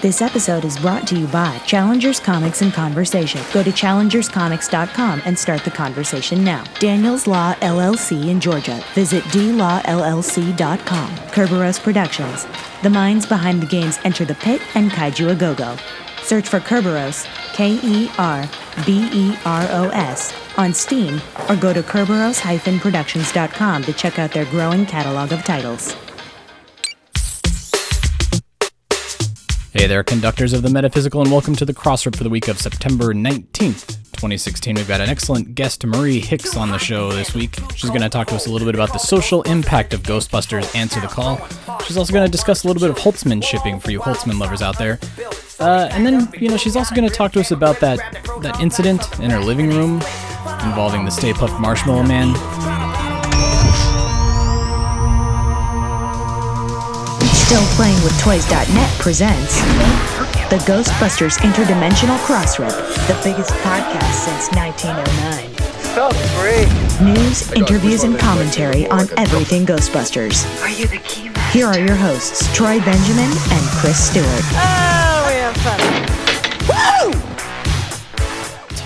This episode is brought to you by Challengers Comics and Conversation. Go to challengerscomics.com and start the conversation now. Daniels Law LLC in Georgia. Visit dlawllc.com. Kerberos Productions. The minds behind the games Enter the Pit and Kaiju A Go Go. Search for Kerberos, K E R B E R O S, on Steam or go to Kerberos-productions.com to check out their growing catalog of titles. Hey there, conductors of the metaphysical, and welcome to the Crossrip for the week of September 19th, 2016. We've got an excellent guest, Marie Hicks, on the show this week. She's going to talk to us a little bit about the social impact of Ghostbusters Answer the Call. She's also going to discuss a little bit of Holtzman shipping for you Holtzman lovers out there. Uh, and then, you know, she's also going to talk to us about that, that incident in her living room involving the Stay Puft Marshmallow Man. Still Playing with Toys.net presents the Ghostbusters Interdimensional Crossrip, the biggest podcast since 1909. So free. News, interviews, and commentary on everything Ghostbusters. Are you the key man? Here are your hosts, Troy Benjamin and Chris Stewart. Oh, we have fun. It's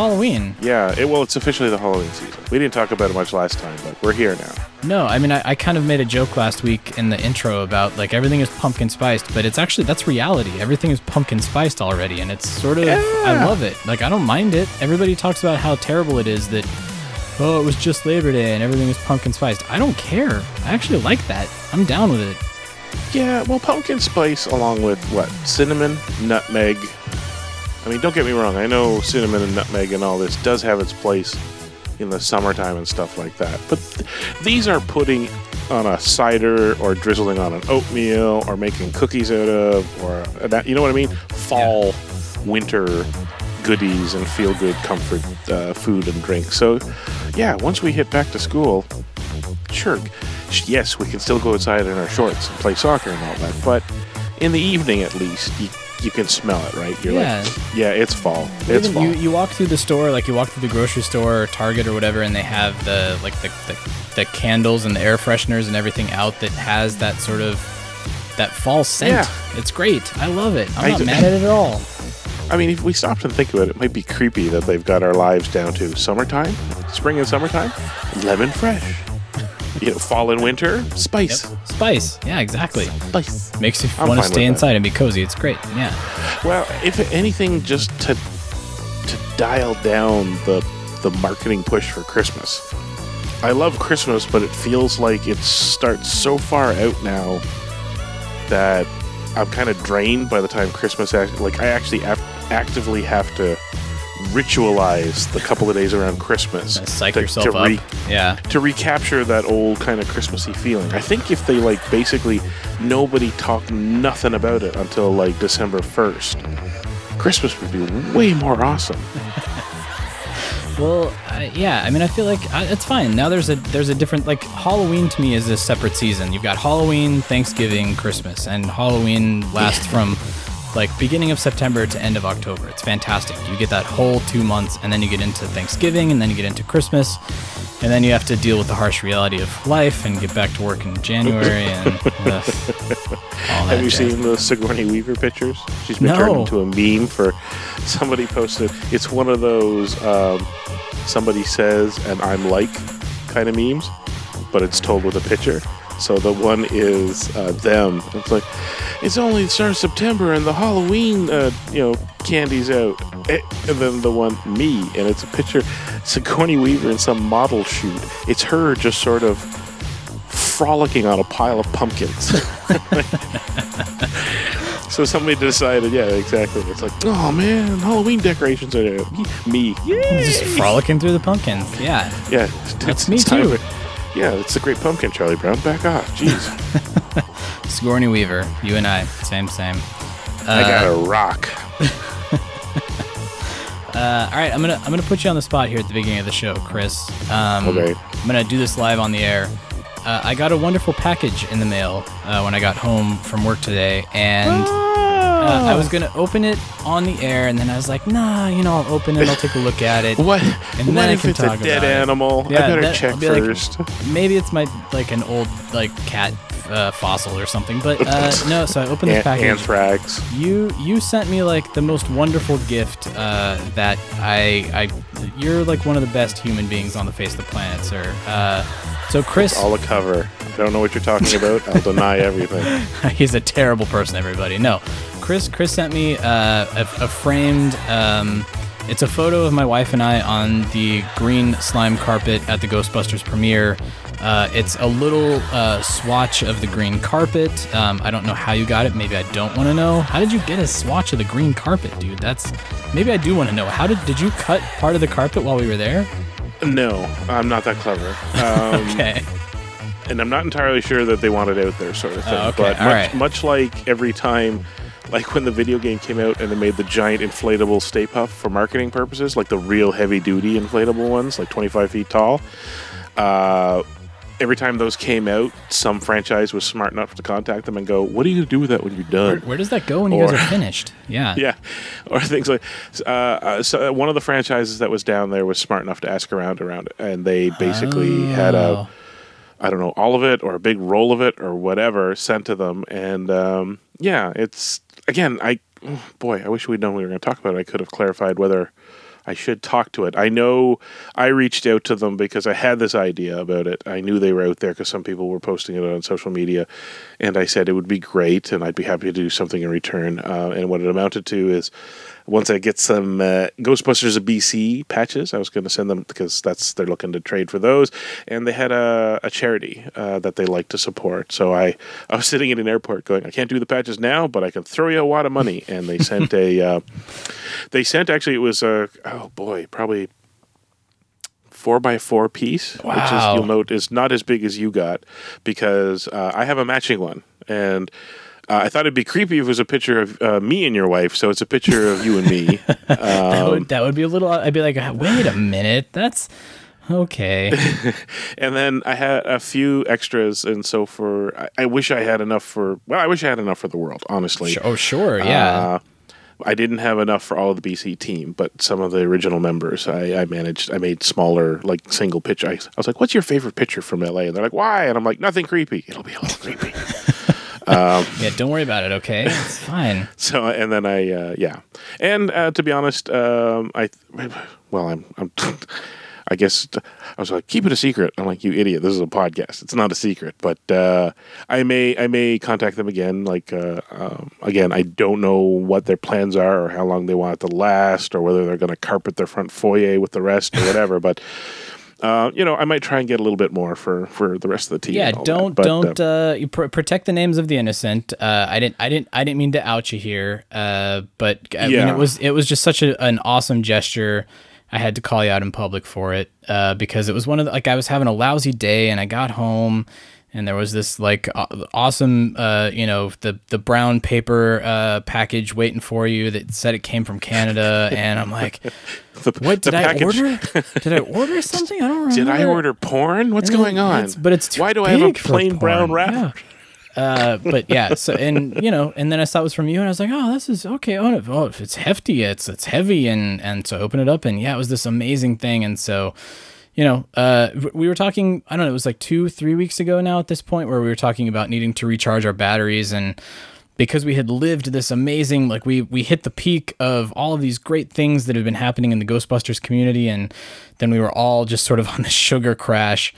Halloween. Yeah, it, well, it's officially the Halloween season. We didn't talk about it much last time, but we're here now. No, I mean, I, I kind of made a joke last week in the intro about like everything is pumpkin spiced, but it's actually that's reality. Everything is pumpkin spiced already, and it's sort of I love it. Like I don't mind it. Everybody talks about how terrible it is that oh it was just Labor Day and everything was pumpkin spiced. I don't care. I actually like that. I'm down with it. Yeah, well, pumpkin spice along with what? Cinnamon, nutmeg. I mean, don't get me wrong. I know cinnamon and nutmeg and all this does have its place in the summertime and stuff like that. But th- these are putting on a cider or drizzling on an oatmeal or making cookies out of or that. You know what I mean? Fall, winter goodies and feel good comfort uh, food and drink. So, yeah, once we hit back to school, sure, yes, we can still go outside in our shorts and play soccer and all that, but in the evening at least, you, you can smell it, right? You're Yeah. like, yeah, it's fall. It's Even fall. you, you walk through the store, like you walk through the grocery store or Target or whatever, and they have the like the, the, the candles and the air fresheners and everything out that has that sort of that fall scent. Yeah. It's great. I love it. I'm I not d- mad at it at all. I mean, if we stopped and think about it, it might be creepy that they've got our lives down to summertime, spring and summertime, lemon fresh. You know, fall and winter, spice. Spice. Yeah, exactly. Spice. Makes you I'm want to stay with that. inside and be cozy. It's great. Yeah. Well, if anything, just to to dial down the the marketing push for Christmas. I love Christmas, but it feels like it starts so far out now that I'm kind of drained by the time Christmas. Act- like I actually act- actively have to ritualize the couple of days around Christmas Psych to- yourself to up. re- yeah. to recapture that old kind of Christmassy feeling. I think if they like basically nobody talked nothing about it until like December 1st, Christmas would be way more awesome. Well, uh, yeah. I mean, I feel like uh, it's fine. Now there's a there's a different like Halloween to me is a separate season. You've got Halloween, Thanksgiving, Christmas, and Halloween lasts from like beginning of September to end of October. It's fantastic. You get that whole two months, and then you get into Thanksgiving, and then you get into Christmas, and then you have to deal with the harsh reality of life and get back to work in January and ugh, all that. Have you jazz. seen the Sigourney Weaver pictures? She's been No. turned into a meme for somebody posted. It's one of those um, somebody says and I'm like kind of memes, but it's told with a picture. So the one is uh, them. It's like it's only the start of September and the Halloween, uh, you know, candy's out. Eh, And then the one me, and it's a picture Sigourney Weaver in some model shoot. It's her just sort of frolicking on a pile of pumpkins. so somebody decided, yeah, exactly. It's like, oh man, Halloween decorations are there. Me, yay! Just frolicking through the pumpkins. Yeah. Yeah, it's- That's it's me too. Yeah, it's a great pumpkin, Charlie Brown. Back off, jeez. Sigourney Weaver, you and I, same, same. I got a rock. Uh, all right, I'm gonna I'm gonna put you on the spot here at the beginning of the show, Chris. Um, Okay. I'm gonna do this live on the air. Uh, I got a wonderful package in the mail uh, when I got home from work today, and uh, I was gonna open it on the air, and then I was like, Nah, you know, I'll open it, I'll take a look at it. What? And what then I if can it's talk a dead about it. animal? Yeah, I better that- check I'll be like, first. maybe it's my like an old like cat uh, fossil or something. But uh, no, so I opened the package. anthrax. You you sent me like the most wonderful gift uh, that I I you're like one of the best human beings on the face of the planet, sir. Uh, so Chris, All a cover. I don't know what you're talking about. I'll deny everything. he's a terrible person. Everybody, no. Chris Chris sent me uh, a, a framed. Um, it's a photo of my wife and I on the green slime carpet at the Ghostbusters premiere. Uh, it's a little uh, swatch of the green carpet. Um, I don't know how you got it. Maybe I don't want to know. How did you get a swatch of the green carpet, dude? That's maybe I do want to know. How did did you cut part of the carpet while we were there? No, I'm not that clever. Um, Okay. and I'm not entirely sure that they wanted it out there, sort of thing. Oh, okay, But all much, right. much like every time, like when the video game came out and they made the giant inflatable Stay Puft for marketing purposes, like the real heavy duty inflatable ones, like 25 feet tall. Uh, every time those came out, some franchise was smart enough to contact them and go, "What are you going to do with that when you're done?" Where does that go when you guys are finished? Yeah. yeah, or things like uh, uh, so one of the franchises that was down there was smart enough to ask around around it, and they basically had Oh. a I don't know all of it or a big roll of it or whatever sent to them, and um, yeah, it's again I oh, boy I wish we'd known we were going to talk about it. I could have clarified whether. I should talk to it. I know I reached out to them because I had this idea about it. I knew they were out there because some people were posting it on social media, and I said it would be great, and I'd be happy to do something in return. Uh, and what it amounted to is, once I get some uh, Ghostbusters of BC patches, I was going to send them because that's they're looking to trade for those, and they had a, a charity uh, that they like to support. So I I was sitting in an airport going, I can't do the patches now, but I can throw you a wad of money, and they sent a. Uh, they sent actually it was a oh boy probably four by four piece, which is Wow. you'll note is not as big as you got because uh, I have a matching one, and uh, I thought it'd be creepy if it was a picture of uh, me and your wife. So it's a picture of you and me. That Um, would that would be a little. I'd be like, wait a minute, that's okay. and then I had a few extras, and so for I, I wish I had enough for well, I wish I had enough for the world, honestly. Oh, sure, yeah. Uh, I didn't have enough for all of the BC team, but some of the original members, I, I managed. I made smaller, like single picture. I, I was like, "What's your favorite picture from LA?" And they're like, "Why?" And I'm like, "Nothing creepy. It'll be a little creepy." yeah, don't worry about it. Okay, it's fine. So, and then I, uh, yeah, and uh, to be honest, um, I, well, I'm, I'm, I guess I was like, keep it a secret. I'm like, you idiot. This is a podcast. It's not a secret. But uh, I may, I may contact them again. Like, uh, um, again, I don't know what their plans are or how long they want it to last or whether they're going to carpet their front foyer with the rest or whatever. but. Uh, you know, I might try and get a little bit more for, for the rest of the team. Yeah, don't. But, don't uh, uh, you pr- protect the names of the innocent. Uh, I didn't I didn't I didn't mean to out you here. Uh, but I mean Yeah. it was it was just such a, an awesome gesture. I had to call you out in public for it uh, because it was one of the, like I was having a lousy day and I got home and there was this like awesome uh, you know the the brown paper uh, package waiting for you that said it came from Canada and I'm like the, what did I package- order? Did I order something? I don't remember. Did I order porn? What's And going on? it's- but it's too why do I have a plain brown wrapper? Yeah. Uh, but yeah, so and you know, and then I saw it was from you, and I was like, oh, this is okay. Oh, if- oh, if it's hefty, it's it's heavy, and and so open it up, and yeah, it was this amazing thing, and so. You know, uh, we were talking. I don't know. It was like two, three weeks ago now. At this point, where we were talking about needing to recharge our batteries, and because we had lived this amazing like we we hit the peak of all of these great things that had been happening in the ghostbusters community and then we were all just sort of on the sugar crash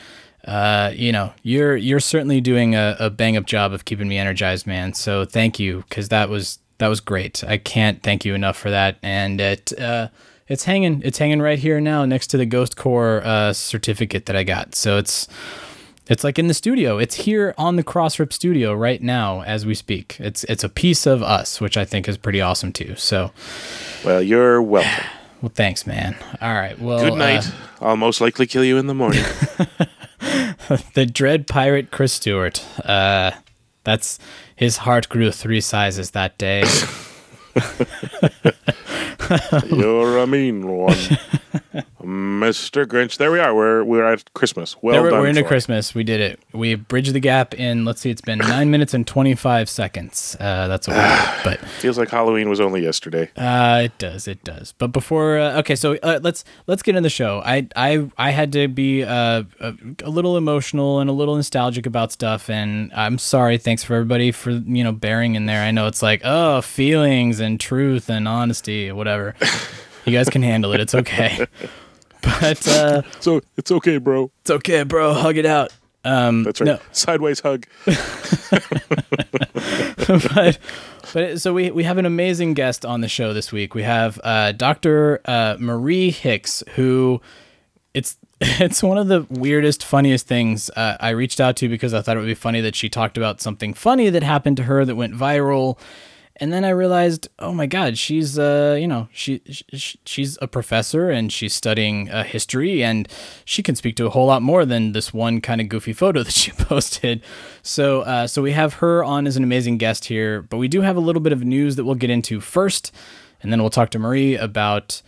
uh, you know you're you're certainly doing a, a bang up job of keeping me energized man so thank you because that was that was great i can't thank you enough for that and it uh it's hanging it's hanging right here now next to the Ghost Corps uh certificate that i got so it's it's like in the studio. It's here on the Crossrip studio right now as we speak. It's it's a piece of us, which I think is pretty awesome too. So, Well, you're welcome. well, thanks, man. All right. Well, Good night. I'll most likely kill you in the morning. uh, the dread pirate Chris Stewart. Uh, that's his heart grew three sizes that day. you're a mean one. Mr. Grinch. There we are. We're we're at Christmas. Well we're, done. we're into Troy. Christmas. We did it. We bridged the gap in. Let's see, it's been nine minutes and twenty five seconds. Uh, that's what did. But Feels like Halloween was only yesterday. Uh, it does, it does. But before, uh, okay, so uh, let's let's get in the show. I I I had to be uh, a, a little emotional and a little nostalgic about stuff, and I'm sorry. Thanks for everybody for you know bearing in there. I know it's like oh feelings and truth and honesty, whatever. you guys can handle it. It's okay. But uh, So it's okay, bro. it's okay, bro. Hug it out. Um, That's right. no. Sideways hug. but but so we we have an amazing guest on the show this week. We have uh, Dr. Uh, Marie Hicks, who it's it's one of the weirdest, funniest things uh, I reached out to because I thought it would be funny that she talked about something funny that happened to her that went viral. And then I realized, oh my God, she's uh, you know, she, she she's a professor and she's studying uh, history, and she can speak to a whole lot more than this one kind of goofy photo that she posted. So, uh, so we have her on as an amazing guest here, but we do have a little bit of news that we'll get into first, and then we'll talk to Marie about,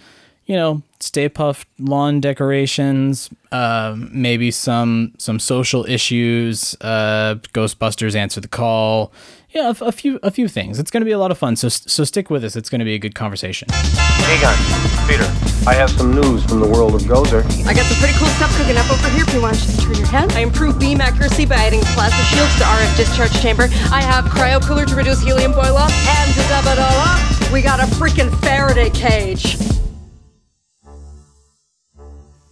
you know, Stay Puft lawn decorations, um, maybe some some social issues, uh, Ghostbusters answer the call. Yeah, a, a few a few things. It's going to be a lot of fun. So so stick with us. It's going to be a good conversation. Egon, Peter, I have some news from the world of Gozer. I got some pretty cool stuff cooking up over here if you want to turn your head. I improved beam accuracy by adding plasma shields to RF discharge chamber. I have cryo cooler to reduce helium boil off. And to dub it all up, we got a freaking Faraday cage.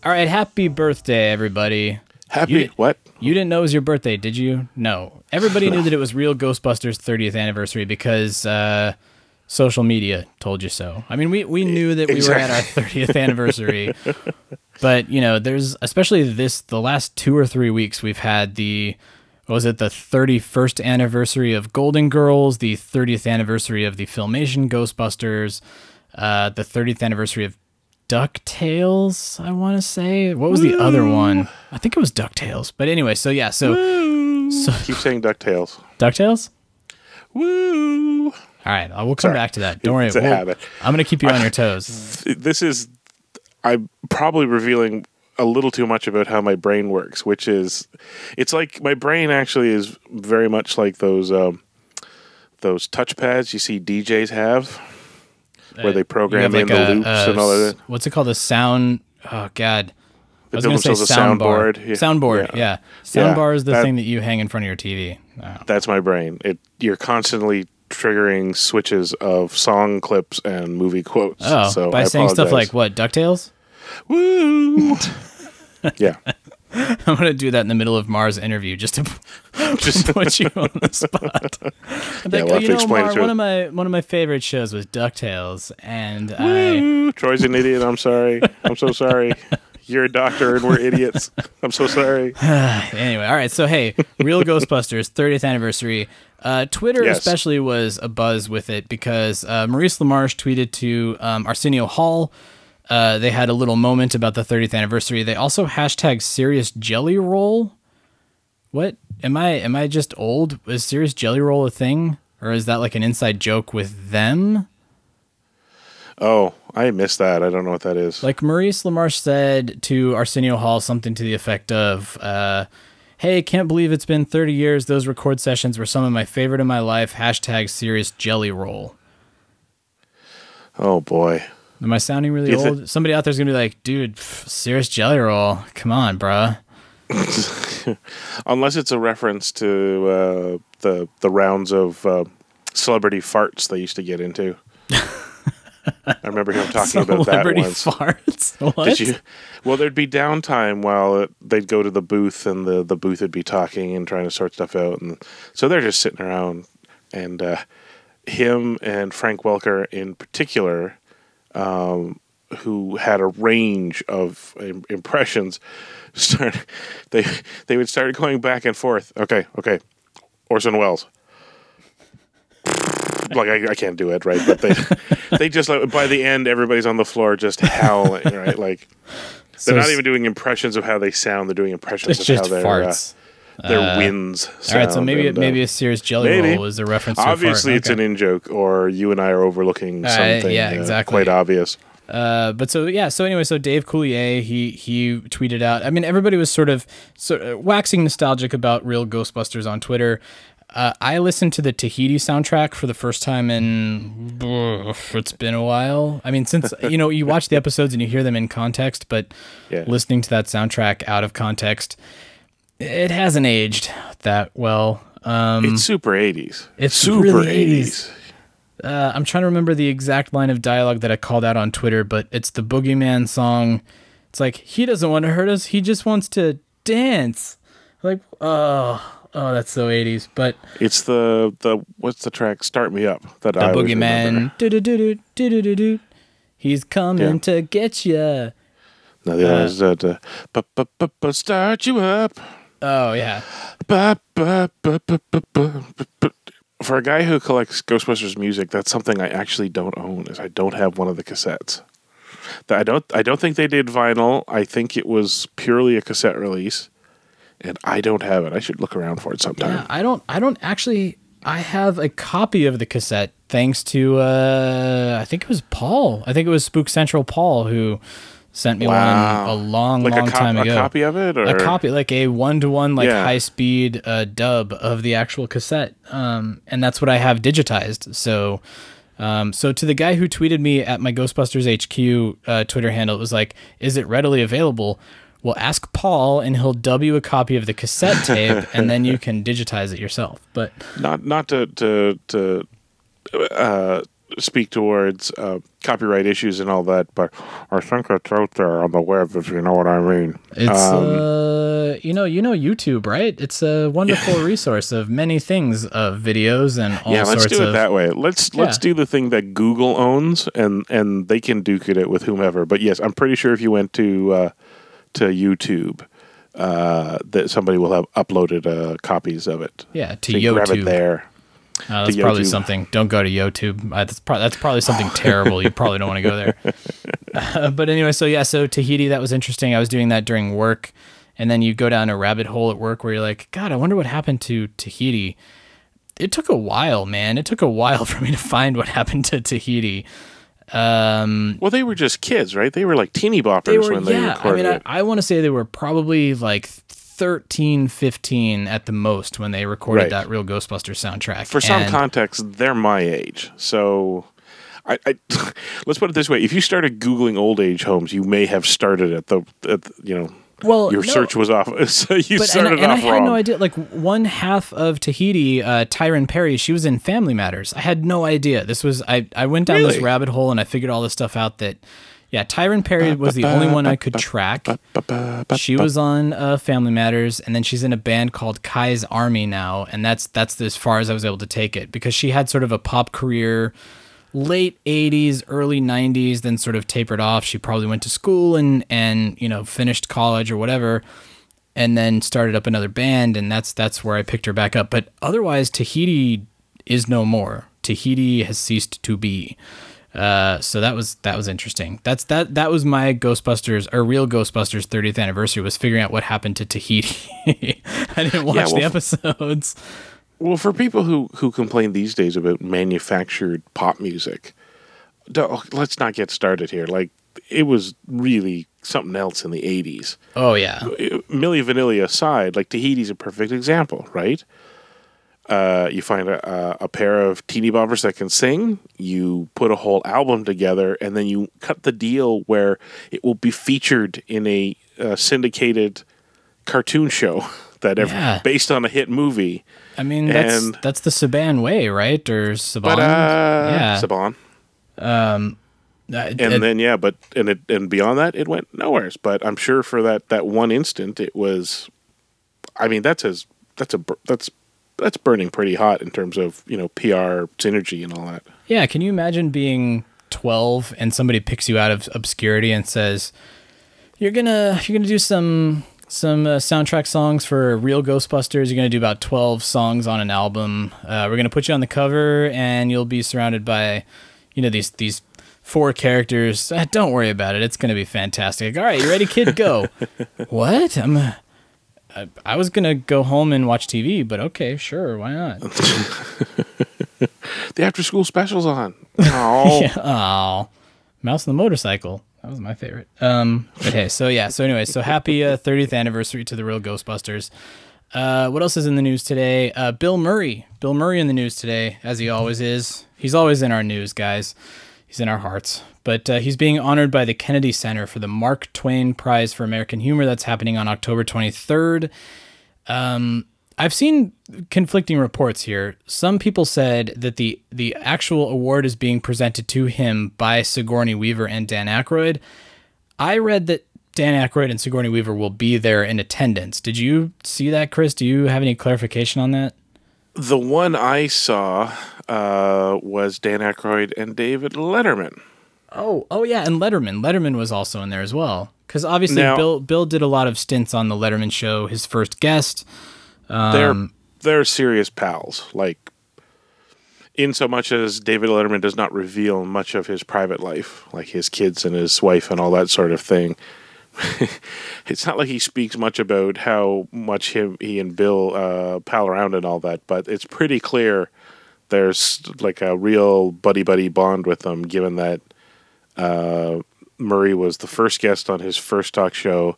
All right, happy birthday, everybody. Happy You- what? You didn't know it was your birthday, did you? No. Everybody knew that it was real Ghostbusters 30th anniversary because uh, social media told you so. I mean, we, we knew that we were at our 30th anniversary, but you know, there's especially this the last two or three weeks we've had the what was it the 31st anniversary of Golden Girls, the 30th anniversary of the Filmation Ghostbusters, uh, the 30th anniversary of DuckTales, I want to say. What was the other one? I think it was DuckTales. But anyway, so yeah, so Keep saying DuckTales. DuckTales? Woo! All right, I will come Sorry. back to that. Don't worry. It's a we'll- habit. I'm going to keep you on your toes. This is, I'm probably revealing a little too much about how my brain works, which is, it's like my brain actually is very much like those, um, those touchpads you see DJs have, where uh, they program in the loops and all that. What's it called? The sound. Oh, God. I was going to say a soundbar. soundboard. Yeah. Soundboard, yeah. Yeah. Soundbar Yeah, is the that- thing that you hang in front of your TV. Oh. That's my brain. It you're constantly triggering switches of song clips and movie quotes. Oh, so by I saying stuff like what? DuckTales? "Woo!" yeah, I'm going to do that in the middle of Mars' interview just to just put you on the spot. I'm Yeah, like, we'll oh, have you to know, explain it Mar, to one of my one of my favorite shows was DuckTales, and I Woo! Troy's an idiot. I'm sorry. I'm so sorry. You're a doctor and we're idiots. I'm so sorry. anyway, all right. So hey, Real Ghostbusters 30th anniversary. Uh, Twitter Yes. especially was a buzz with it because uh, Maurice LaMarche tweeted to um, Arsenio Hall. Uh, they had a little moment about the 30th anniversary. They also hashtag Serious Jelly Roll. What am I? Am I just old? Is Serious Jelly Roll a thing, or is that like an inside joke with them? Oh, I missed that. I don't know what that is. Like Maurice LaMarche said to Arsenio Hall something to the effect of, uh, "Hey, can't believe it's been 30 years. Those record sessions were some of my favorite in my life." Hashtag serious jelly roll. oh boy. Am I sounding really old? Somebody out there's gonna be like, "Dude, pff, serious jelly roll. Come on, bruh." Unless it's a reference to uh, the the rounds of uh, celebrity farts they used to get into. I remember him talking about that Celebrity once. farts. what? Did you? Well, there'd be downtime while it, they'd go to the booth, and the the booth would be talking and trying to sort stuff out, and so they're just sitting around, and uh, him and Frank Welker in particular, um, who had a range of im- impressions, start they they would start going back and forth. Okay, okay, Orson Welles. Like I, I can't do it right, but they they just like, by the end everybody's on the floor just howling right like they're not even doing impressions of how they sound. They're doing impressions It's of just how their farts. uh, their winds. All right, so maybe and, uh, maybe a serious jelly maybe. roll was a reference. obviously it's Okay. an in joke, or you and I are overlooking Uh, something. yeah, uh, exactly. quite obvious. Uh, but so yeah, so anyway, so Dave Coulier he he tweeted out. I mean, everybody was sort of sort of waxing nostalgic about real Ghostbusters on Twitter. Uh, I listened to the Tahiti soundtrack for the first time in it's been a while. I mean, since you know you watch the episodes and you hear them in context, but Yeah. listening to that soundtrack out of context, it hasn't aged that well. Um, it's super 80s. It's super really 80s. 80s. Uh, I'm trying to remember the exact line of dialogue that I called out on Twitter, but it's the Boogeyman song. It's like he doesn't want to hurt us; he just wants to dance. Like, oh, oh, that's so 80s. But it's the the what's the track? Start me up. That the I Boogeyman. Do do do do do do do. He's coming yeah. to get you. No, the uh, other is uh, p p start you up. Oh yeah, Ba- ba- ba- For a guy who collects Ghostbusters music, that's something I actually don't own. Is I don't have one of the cassettes. That I don't. I don't think they did vinyl. I think it was purely a cassette release, and I don't have it. I should look around for it sometime. yeah. I don't. I don't actually. I have a copy of the cassette thanks to uh, I think it was Paul. I think it was Spook Central Paul who sent me Wow. one a long, like long a, cop- time ago. a copy of it, or a copy, like a one to one, like Yeah. high speed uh, dub of the actual cassette, um, and that's what I have digitized. So, um, so to the guy who tweeted me at my Ghostbusters HQ uh, Twitter handle, it was like, "Is it readily available?" Well, ask Paul, and he'll dub you a copy of the cassette tape, and then you can digitize it yourself. But not not to to to uh, speak towards uh, copyright issues and all that, but I think it's out there on the web if you know what I mean. it's Um, uh, you know, you know YouTube, right? It's a wonderful resource of many things, of videos and all yeah, let's do it of. that way. Let's let's do the thing that Google owns, and and they can duke it with whomever. But yes, I'm pretty sure if you went to uh, to YouTube, uh, that somebody will have uploaded uh, copies of it. Yeah, to So you grab it YouTube. there. Uh, that's probably something. Don't go to YouTube. Uh, that's, pro- that's probably something terrible. You probably don't want to go there. Uh, but anyway, so yeah, so Tahiti, that was interesting. I was doing that during work. And then you go down a rabbit hole at work where you're like, God, I wonder what happened to Tahiti. It took a while, man. It took a while for me to find what happened to Tahiti. Um, Well, they were just kids, right? They were like teeny boppers when they were, when they yeah. I mean, I. I want to say they were probably like 13, 15 at the most when they recorded Right. that real Ghostbusters soundtrack. For some And- context, they're my age, so. I, I let's put it this way: if you started googling old age homes, you may have started at the, at the you know, Well, your no. search was off. So you but started I- and I had wrong. no idea. Like one half of Tahiti, uh, Tyron Perry, she was in Family Matters. I had no idea. This was I. I went down this rabbit hole and I figured all this stuff out. That yeah, Tyron Perry was the only one I could track. She was on uh, Family Matters, and then she's in a band called Kai's Army now, and that's that's as far as I was able to take it because she had sort of a pop career, late '80s, early '90s, then sort of tapered off. She probably went to school and and you know finished college or whatever, and then started up another band, and that's that's where I picked her back up. But otherwise, Tahiti is no more. Tahiti has ceased to be. Uh, so that was that was interesting. That's that that was my Ghostbusters or real Ghostbusters 30th anniversary was figuring out what happened to Tahiti. I didn't watch Yeah, the well, episodes. Well, for people who who complain these days about manufactured pop music, don't- let's not get started here. Like it was really something else in the '80s. Oh yeah, Milli Vanilli aside, like Tahiti's a perfect example, right? Uh, you find a, a, a pair of teeny boppers that can sing. You put a whole album together, and then you cut the deal where it will be featured in a uh, syndicated cartoon show that ever, Yeah. based on a hit movie. I mean that's And- that's the Saban way, right? Or Saban? But uh, yeah. Saban. Uh, and it- then yeah, but and it and beyond that, it went nowheres. But I'm sure for that that one instant, it was. I mean, that's as that's a that's that's burning pretty hot in terms of you know PR synergy and all that. Yeah, can you imagine being 12 and somebody picks you out of obscurity and says, "You're gonna you're gonna do some some uh, soundtrack songs for real Ghostbusters. You're gonna do about 12 songs on an album. Uh, we're gonna put you on the cover, and you'll be surrounded by, you know, these these." Four characters. Uh, don't worry about it. It's gonna be fantastic. All right, you ready, kid? Go. what? I'm. Uh, I, I was gonna go home and watch TV, but okay, sure, why not? The after school specials on. Oh, Oh, Mouse and the Motorcycle. That was my favorite. Um, but hey, so yeah, so anyway, so happy uh, 30th anniversary to the real Ghostbusters. Uh, what else is in the news today? Uh, Bill Murray. Bill Murray in the news today, as he always is. He's always in our news, guys. He's in our hearts. But uh, he's being honored by the Kennedy Center for the Mark Twain Prize for American Humor. That's happening on October 23rd. Um, I've seen conflicting reports here. Some people said that the the actual award is being presented to him by Sigourney Weaver and Dan Aykroyd. I read that Dan Aykroyd and Sigourney Weaver will be there in attendance. Did you see that, Chris? Do you have any clarification on that? The one I saw uh, was Dan Aykroyd and David Letterman. Oh, oh yeah, and Letterman. Letterman was also in there as well. Because obviously, Now- Bill Bill did a lot of stints on the Letterman show. His first guest. they're Um, they're serious pals. Like, in so much as David Letterman does not reveal much of his private life, like his kids and his wife and all that sort of thing. it's not like he speaks much about how much him he and Bill uh, pal around and all that, but it's pretty clear there's like a real buddy buddy bond with them, given that uh, Murray was the first guest on his first talk show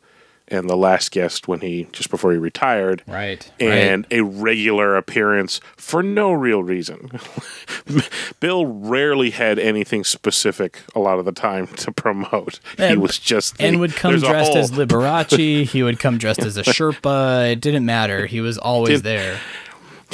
and the last guest when he just before he retired Right. and a regular appearance for no real reason. Bill rarely had anything specific a lot of the time to promote. he And- was just the- and would come dressed as Liberace. he would come dressed as a Sherpa. It didn't matter. He was always Did- there.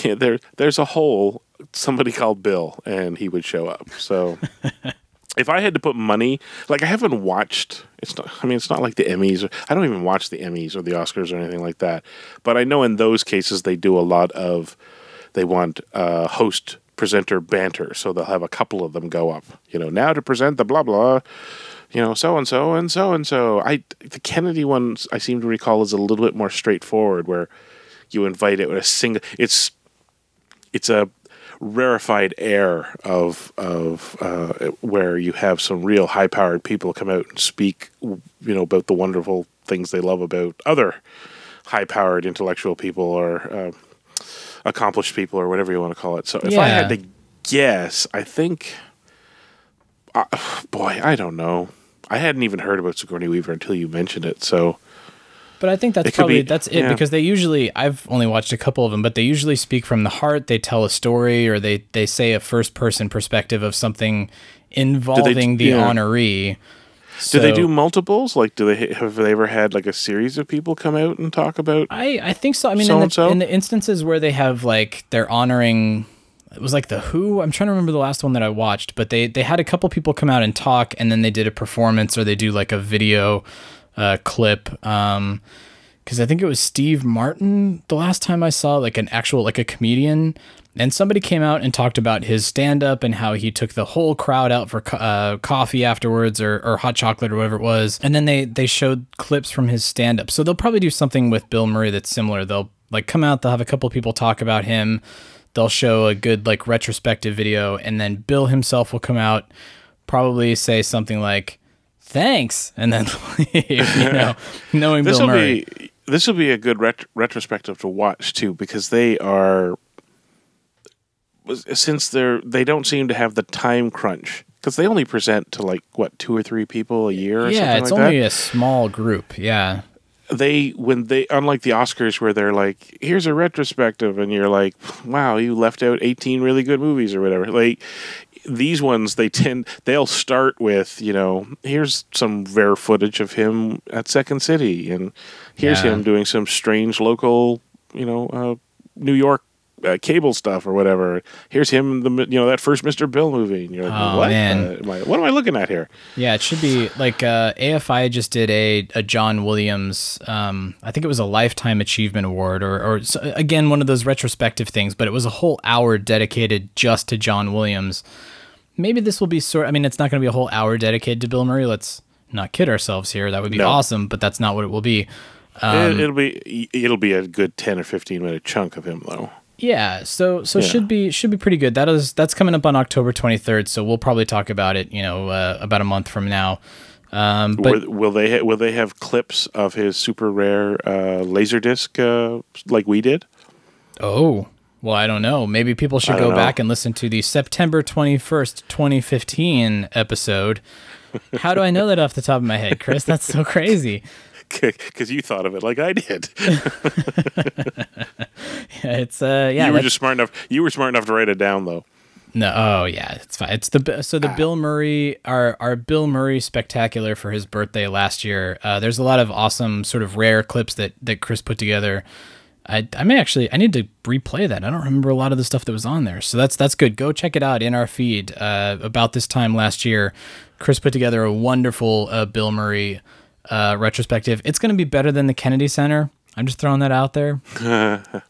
yeah, there there's a hole somebody called Bill and he would show up. So if I had to put money, like I haven't watched it's not I mean it's not like the Emmys or I don't even watch the Emmys or the Oscars or anything like that. But I know in those cases they do a lot of they want uh host presenter banter, so they'll have a couple of them go up. You know, now to present the blah blah you know, so and so and so and so. I the Kennedy one I seem to recall is a little bit more straightforward, where you invite it with a single. It's it's a rarefied air of of uh, where you have some real high powered people come out and speak, you know, about the wonderful things they love about other high powered intellectual people or uh, accomplished people or whatever you want to call it. So if I had to guess, I think, uh, boy, I don't know. I hadn't even heard about Sigourney Weaver until you mentioned it. So But I think that's It probably be- that's it yeah. because they usually I've only watched a couple of them, but they usually speak from the heart. They tell a story or they they say a first person perspective of something involving the yeah. honoree. do they do multiples? Like, do they have they ever had like a series of people come out and talk about? I, I think so. I mean, in the, in the instances where they have like they're honoring, it was like the Who. I'm trying to remember the last one that I watched, but they they had a couple people come out and talk, and then they did a performance or they do like a video uh, clip. Um, because I think it was Steve Martin the last time I saw like an actual like a comedian. And somebody came out and talked about his stand up and how he took the whole crowd out for co- uh, coffee afterwards or, or hot chocolate or whatever it was. And then they, they showed clips from his stand up. So they'll probably do something with Bill Murray that's similar. They'll like come out, they'll have a couple people talk about him. They'll show a good like retrospective video. And then Bill himself will come out, probably say something like, thanks. And then, you know, knowing This Bill will Murray. be this will be a good ret- retrospective to watch too because they are since they're they don't seem to have the time crunch because they only present to like what two or three people a year or yeah, something it's like only that. a small group. Yeah. they when they unlike the Oscars where they're like here's a retrospective and you're like wow you left out 18 really good movies or whatever like these ones they tend they'll start with you know here's some rare footage of him at Second City and here's Yeah. him doing some strange local you know uh, New York uh, cable stuff or whatever. Here's him, the you know that first Mr. Bill movie, and you're like, Oh, what? man. Uh, am I, what am I looking at here? Yeah, it should be like uh, AFI just did a, a John Williams. Um, I think it was a lifetime achievement award, or or again one of those retrospective things. But it was a whole hour dedicated just to John Williams. Maybe this will be sort. I mean, it's not going to be a whole hour dedicated to Bill Murray. Let's not kid ourselves here. That would be No. awesome, but that's not what it will be. Um, it, it'll be it'll be a good 10 or 15 minute chunk of him though. Yeah, so so Yeah. should be should be pretty good. That is that's coming up on October 23rd, so we'll probably talk about it, you know, uh, about a month from now. Um, but will, will they ha- will they have clips of his super rare uh, laser disc uh, like we did? oh, well, I don't know. Maybe people should go know. back and listen to the September 21st, 2015 episode How do I know that off the top of my head, Chris? That's so crazy. Because you thought of it like I did. Yeah, it's uh yeah. you were just smart enough. You were smart enough to write it down, though. No, oh yeah, it's fine. It's the so the Bill Murray our our Bill Murray spectacular for his birthday last year. Uh, there's a lot of awesome sort of rare clips that that Chris put together. I I may actually I need to replay that. I don't remember a lot of the stuff that was on there. So that's that's good. Go check it out in our feed. Uh, about this time last year, Chris put together a wonderful uh, Bill Murray uh, retrospective. It's going to be better than the Kennedy Center. I'm just throwing that out there. I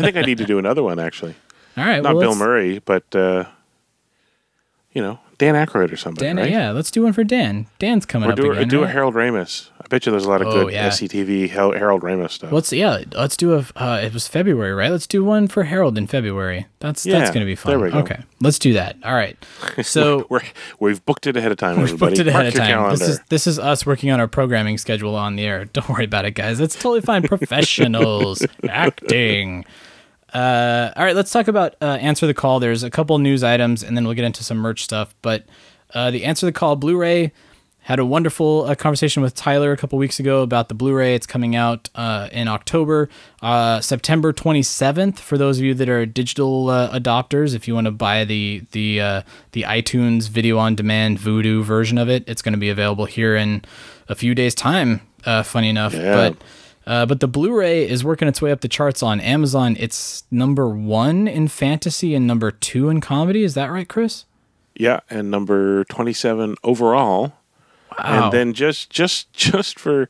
think I need to do another one, actually. All right, Not well, Bill Murray, but, uh, you know, Dan Aykroyd or somebody. Dan, right? yeah, let's do one for Dan. Dan's coming Or up do, again. do a? Harold Ramis. Bet you there's a lot of Oh, good yeah. SCTV Harold Ramis stuff. Let's yeah, let's do a. Uh, it was February, right? Let's do one for Harold in February. That's that's gonna be fun. there we go. Okay, let's do that. All right. So We're, we've booked it ahead of time. we've everybody. booked it ahead Mark of time. This is this is us working on our programming schedule on the air. Don't worry about it, guys. It's totally fine. Professionals acting. Uh, all right, let's talk about uh, answer the call. There's a couple news items, and then we'll get into some merch stuff. But uh, the answer the call Blu-ray had a wonderful uh, conversation with Tyler a couple weeks ago about the Blu-ray. It's coming out uh, in October, uh, September 27th. For those of you that are digital uh, adopters, if you want to buy the the uh, the iTunes video on demand Vudu version of it, it's going to be available here in a few days' time. Uh, funny enough, Yeah. but. Uh, but the Blu-ray is working its way up the charts on Amazon. It's number one in fantasy and number two in comedy. Is that right, Chris? Yeah, and number 27 overall. And then just just just for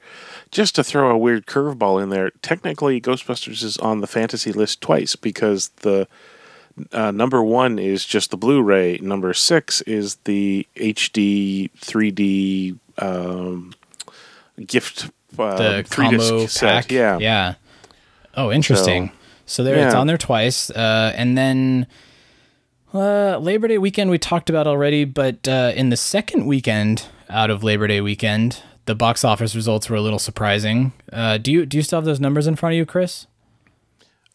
just to throw a weird curveball in there, technically Ghostbusters is on the fantasy list twice because the uh, number one is just the Blu-ray. Number six is the HD 3D um, gift uh, the three-disc combo set. pack. Yeah, Yeah. Oh, interesting. So, there, it's on there twice, uh, and then uh, Labor Day weekend we talked about already, but uh, in the second weekend out of Labor Day weekend, the box office results were a little surprising. Uh, do you do you still have those numbers in front of you, Chris?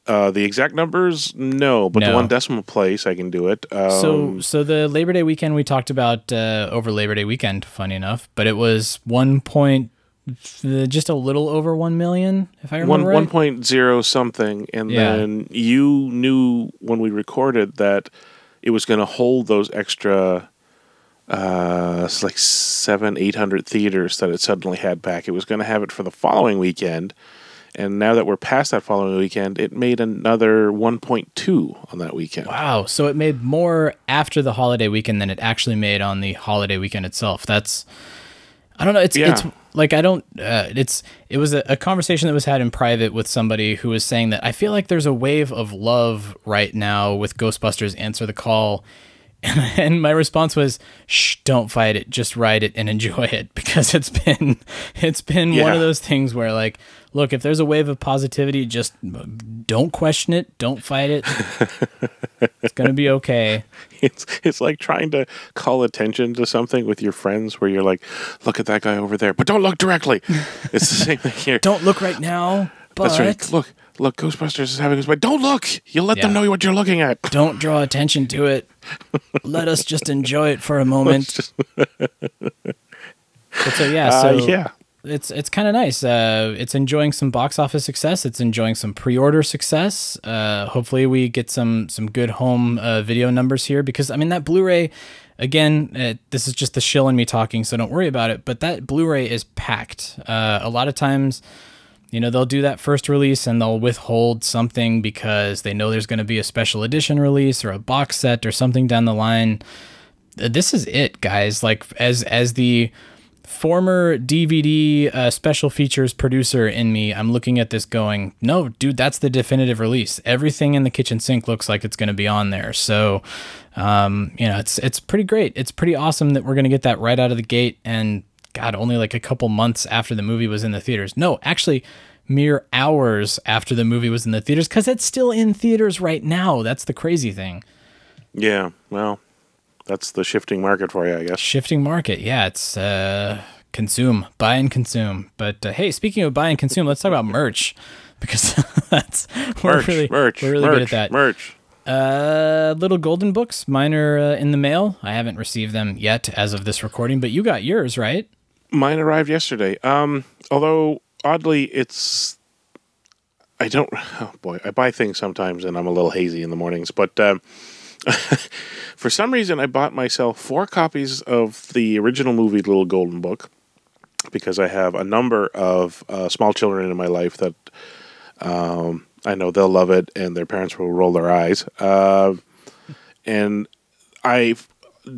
Uh, the exact numbers, no, but No. the one decimal place, I can do it. Um, so so the Labor Day weekend we talked about uh, over Labor Day weekend, funny enough, but it was one point, uh, just a little over one million, if I remember one right. one point zero something, and Yeah. then you knew when we recorded that it was going to hold those extra, uh, it's like seven eight hundred theaters that it suddenly had back. It was going to have it for the following weekend, and now that we're past that following weekend, it made another one point two on that weekend. Wow. So it made more after the holiday weekend than it actually made on the holiday weekend itself. That's I don't know. It's Yeah. it's like I don't. Uh, it's it was a, a conversation that was had in private with somebody who was saying that I feel like there's a wave of love right now with Ghostbusters Answer the Call. And my response was, "Shh, don't fight it. Just ride it and enjoy it because it's been it's been one of those things where like, look, if there's a wave of positivity, just uh, don't question it, don't fight it. it's gonna be okay. It's it's like trying to call attention to something with your friends, where you're like, "Look at that guy over there," but don't look directly. It's the same thing here. Don't look right now, but That's right. Look, look, Ghostbusters is having his way. Don't look. You'll let them know what you're looking at. don't draw attention to it. Let us just enjoy it for a moment. but so yeah, so uh, yeah. it's it's kind of nice. Uh, it's enjoying some box office success. It's enjoying some pre-order success. Uh, hopefully, we get some some good home uh, video numbers here because I mean that Blu-ray. Again, uh, this is just the shill in me talking, so don't worry about it. But that Blu-ray is packed. Uh, a lot of times, you know, they'll do that first release and they'll withhold something because they know there's going to be a special edition release or a box set or something down the line. This is it, guys. Like as as the former DVD uh, special features producer in me, I'm looking at this going, no, dude, that's the definitive release. Everything in the kitchen sink looks like it's going to be on there. So, um, you know, it's it's pretty great. It's pretty awesome that we're going to get that right out of the gate. And God, only like a couple months after the movie was in the theaters. No, actually. Mere hours after the movie was in the theaters, because it's still in theaters right now. That's the crazy thing. Yeah. Well, that's the shifting market for you, I guess. shifting market. Yeah, it's uh, consume, buy and consume. But uh, hey, speaking of buy and consume, let's talk about merch because that's we're Merch, really merch, we're really merch, good at that. merch. Uh, little golden books. Mine are uh, in the mail. I haven't received them yet as of this recording, but you got yours, right? Mine arrived yesterday. Um, although oddly, it's I don't. Oh boy, I buy things sometimes and I'm a little hazy in the mornings. But um, for some reason, I bought myself four copies of the original movie Little Golden Book because I have a number of uh, small children in my life that um, I know they'll love it and their parents will roll their eyes. Uh, and I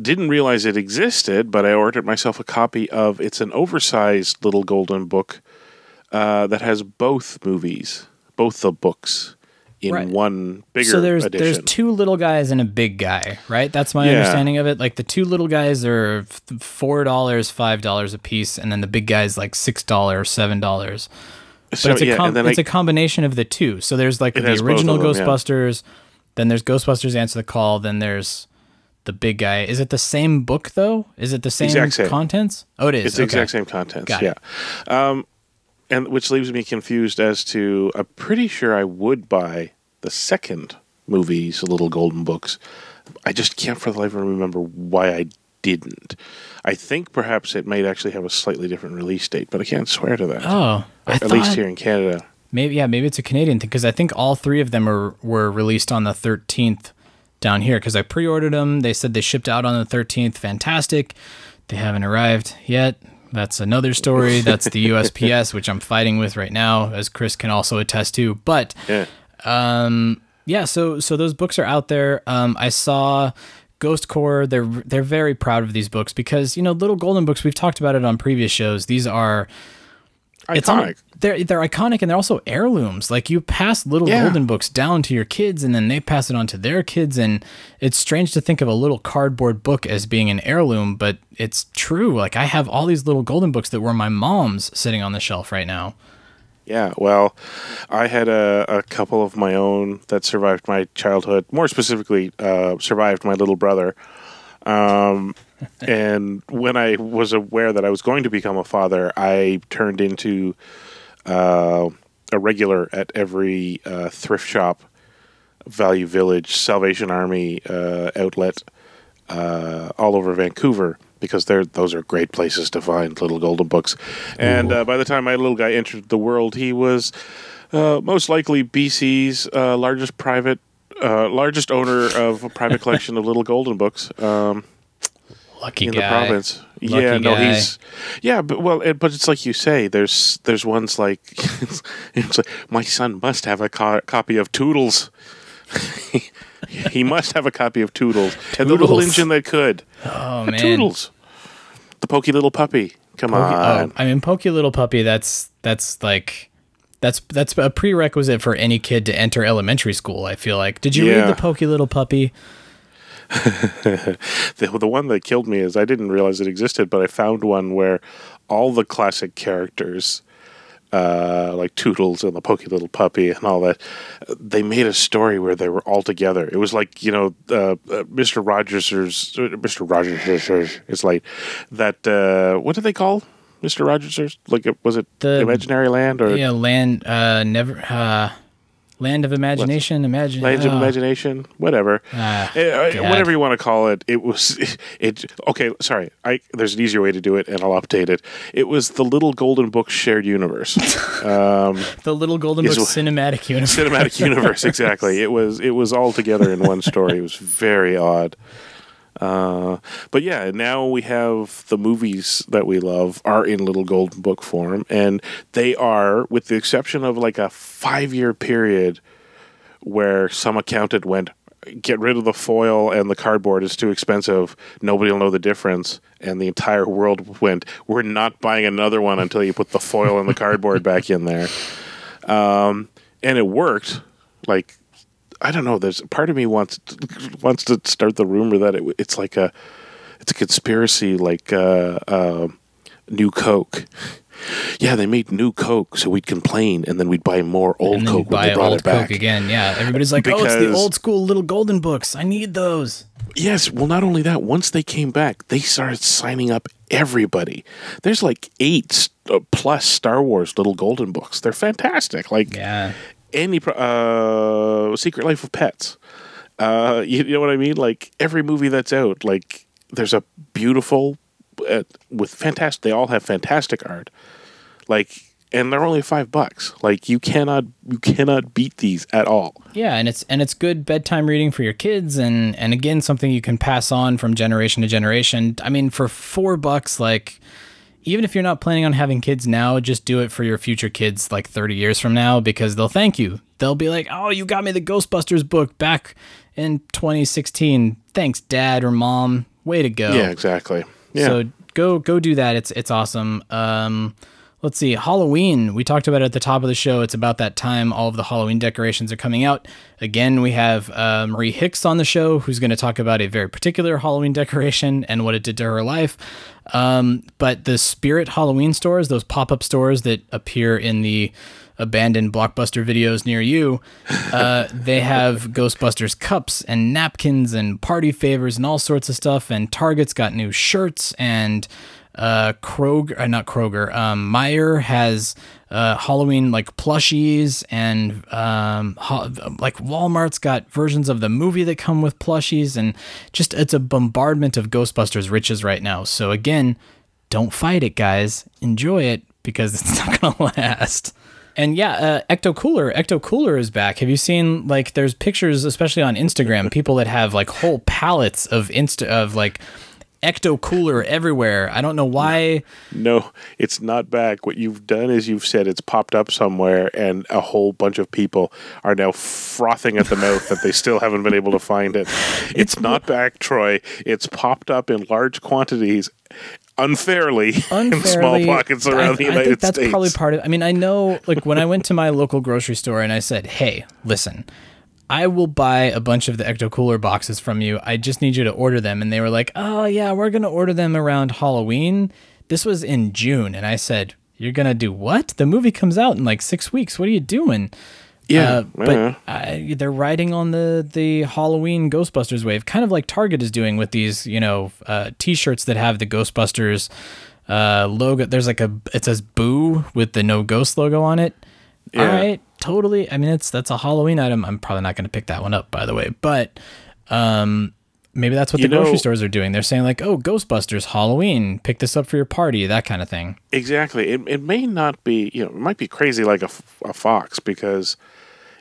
didn't realize it existed, but I ordered myself a copy of. It's an oversized Little Golden Book uh, that has both movies, both the books in Right. one bigger so there's edition. there's two little guys and a big guy, right? That's my Yeah. understanding of it. Like the two little guys are four dollars, five dollars a piece, and then the big guy's like six dollars, seven dollars. But So, it's a yeah, com- it's I- a combination of the two. So there's like the original of them, yeah. Ghostbusters, then there's Ghostbusters Answer the Call, then there's the big guy. Is it the same book though? Is it the same, same. contents? Oh, it is. It's the exact same contents. Got yeah. Um, and which leaves me confused as to I'm pretty sure I would buy the second movie's Little Golden Books. I just can't for the life of me remember why I didn't. I think perhaps it might actually have a slightly different release date, but I can't swear to that. Oh, I At least here in Canada. Maybe yeah, maybe it's a Canadian thing because I think all three of them are were released on the 13th down here because I pre-ordered them. They said they shipped out on the 13th. Fantastic. They haven't arrived yet. That's another story. That's the USPS, which I'm fighting with right now, as Chris can also attest to. But Yeah. um, yeah, so so those books are out there. Um, I saw Ghost Corps. They're they're very proud of these books because you know little golden books. We've talked about it on previous shows. These are it's Iconic. on, they're they're iconic and they're also heirlooms. Like you pass little Yeah. golden books down to your kids, and then they pass it on to their kids. And it's strange to think of a little cardboard book as being an heirloom, but it's true. Like I have all these little golden books that were my mom's sitting on the shelf right now. Yeah, well, I had a, a couple of my own that survived my childhood. More specifically, uh, survived my little brother. Um, and when I was aware that I was going to become a father, I turned into uh, a regular at every uh, thrift shop, Value Village, Salvation Army uh, outlet uh, all over Vancouver because they're those are great places to find little golden books. And uh, by the time my little guy entered the world, he was uh, most likely BC's uh, largest private, uh, largest owner of a private collection of little golden books. Um, Lucky in guy. the province. Lucky yeah, no, guy. he's yeah, but well, it, but it's like you say. There's there's ones like it's, it's like my son must have a co- copy of Toodles. he must have a copy of Toodles and the little engine that could. Oh man, Toodles, the pokey little puppy. Come Pokey- oh, on, oh, I mean, Pokey Little Puppy. That's that's like that's that's a prerequisite for any kid to enter elementary school. I feel like. Did you Yeah. read the Pokey Little Puppy? the, the one that killed me is I didn't realize it existed, but I found one where all the classic characters, uh, like Toodles and the Pokey Little Puppy and all that, uh, they made a story where they were all together. It was like you know, uh, uh, Mr. Rogers, Mr. Rogers is like that. Uh, what did they call Mr. Rogers? Like, was it The- Imaginary Land or Yeah, land. Uh, never. Land of imagination. Imagine. Lands of oh. Imagination, whatever, Ah, Eh, uh, whatever you want to call it. It was it. Okay, sorry. I there's an easier way to do it, and I'll update it. It was the Little Golden Book shared universe, The Little Golden Book Is cinematic universe. cinematic universe. Exactly. It was it was all together in one story. It was very odd. Uh, but yeah, now we have the movies that we love are in little golden book form, and they are, with the exception of like a five year period where some accountant went, get rid of the foil and the cardboard is too expensive. Nobody will know the difference. And the entire world went, we're not buying another one until you put the foil and the cardboard back in there. Um, and it worked. Like, I don't know. There's part of me wants wants to start the rumor that it, it's like a it's a conspiracy, like uh, uh, new Coke. Yeah, they made new Coke, so we'd complain, and then we'd buy more old Coke buy they brought old it back. Coke again. Yeah, everybody's like, "Oh, it's the old school little golden books. I need those." Yes, well, not only that, once they came back, they started signing up everybody. There's like eight uh, plus Star Wars little golden books. They're fantastic. Like Yeah, any uh, Secret Life of Pets. Uh, you, you know what I mean? Like every movie that's out, like there's a beautiful, uh, with fantastic. They all have fantastic art. Like, and they're only five bucks. Like you cannot, you cannot beat these at all. Yeah, and it's and it's good bedtime reading for your kids, and and again something you can pass on from generation to generation. I mean, for four bucks, like even if you're not planning on having kids now, just do it for your future kids like 30 years from now because they'll thank you. They'll be like, "Oh, you got me the Ghostbusters book back in 2016. Thanks, Dad or Mom. Way to go." Yeah, exactly. Yeah. So go go do that. It's it's awesome. Um, let's see, Halloween. We talked about it at the top of the show. It's about that time. All of the Halloween decorations are coming out. Again, we have uh, Marie Hicks on the show, who's going to talk about a very particular Halloween decoration and what it did to her life. Um, but the Spirit Halloween stores, those pop up stores that appear in the abandoned blockbuster videos near you, uh, they have Ghostbusters cups and napkins and party favors and all sorts of stuff. And Target's got new shirts and uh, Kroger, uh, not Kroger, um, Meijer has uh, Halloween like plushies, and um, ho- like Walmart's got versions of the movie that come with plushies, and just it's a bombardment of Ghostbusters riches right now. So again, don't fight it, guys. Enjoy it because it's not gonna last. And yeah, uh, Ecto Cooler. Ecto Cooler is back. Have you seen like there's pictures, especially on Instagram, people that have like whole pallets of insta of like ecto cooler everywhere. I don't know why. No, it's not back. What you've done is you've said it's popped up somewhere, and a whole bunch of people are now frothing at the mouth that they still haven't been able to find it. It's not back, Troy. It's popped up in large quantities. Unfairly, in small pockets around I, the I United think that's States. probably part of. I mean, I know, like when I went to my local grocery store and I said, "Hey, listen, I will buy a bunch of the Ecto Cooler boxes from you. I just need you to order them." And they were like, "Oh yeah, we're gonna order them around Halloween." This was in June, and I said, "You're gonna do what? The movie comes out in like six weeks. What are you doing?" Yeah, Uh, but. I, they're riding on the the Halloween Ghostbusters wave, kind of like Target is doing with these, you know, uh, T-shirts that have the Ghostbusters uh, logo. There's like a it says "Boo" with the no ghost logo on it. All Yeah. right, totally. I mean, it's that's a Halloween item. I'm probably not going to pick that one up, by the way, but um, maybe that's what You the grocery stores are doing. They're saying like, "Oh, Ghostbusters Halloween, pick this up for your party," that kind of thing. Exactly. It, it may not be, you know, it might be crazy like a, a fox because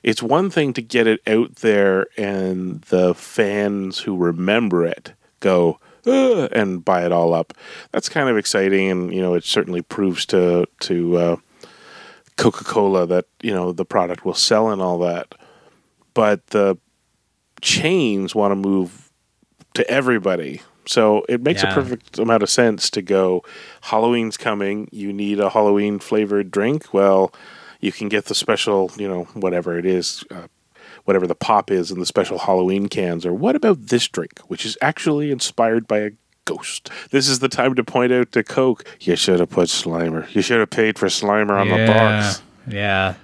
it's one thing to get it out there and the fans who remember it go and buy it all up. That's kind of exciting, and you know, it certainly proves to to uh, Coca Cola that you know the product will sell and all that. But the chains want to move to everybody. So it makes Yeah. a perfect amount of sense to go, Halloween's coming, you need a Halloween flavored drink. Well, you can get the special, you know, whatever it is, uh, whatever the pop is in the special Halloween cans. Or what about this drink, which is actually inspired by a ghost? This is the time to point out to Coke, you should have put Slimer. You should have paid for Slimer on the box. Yeah.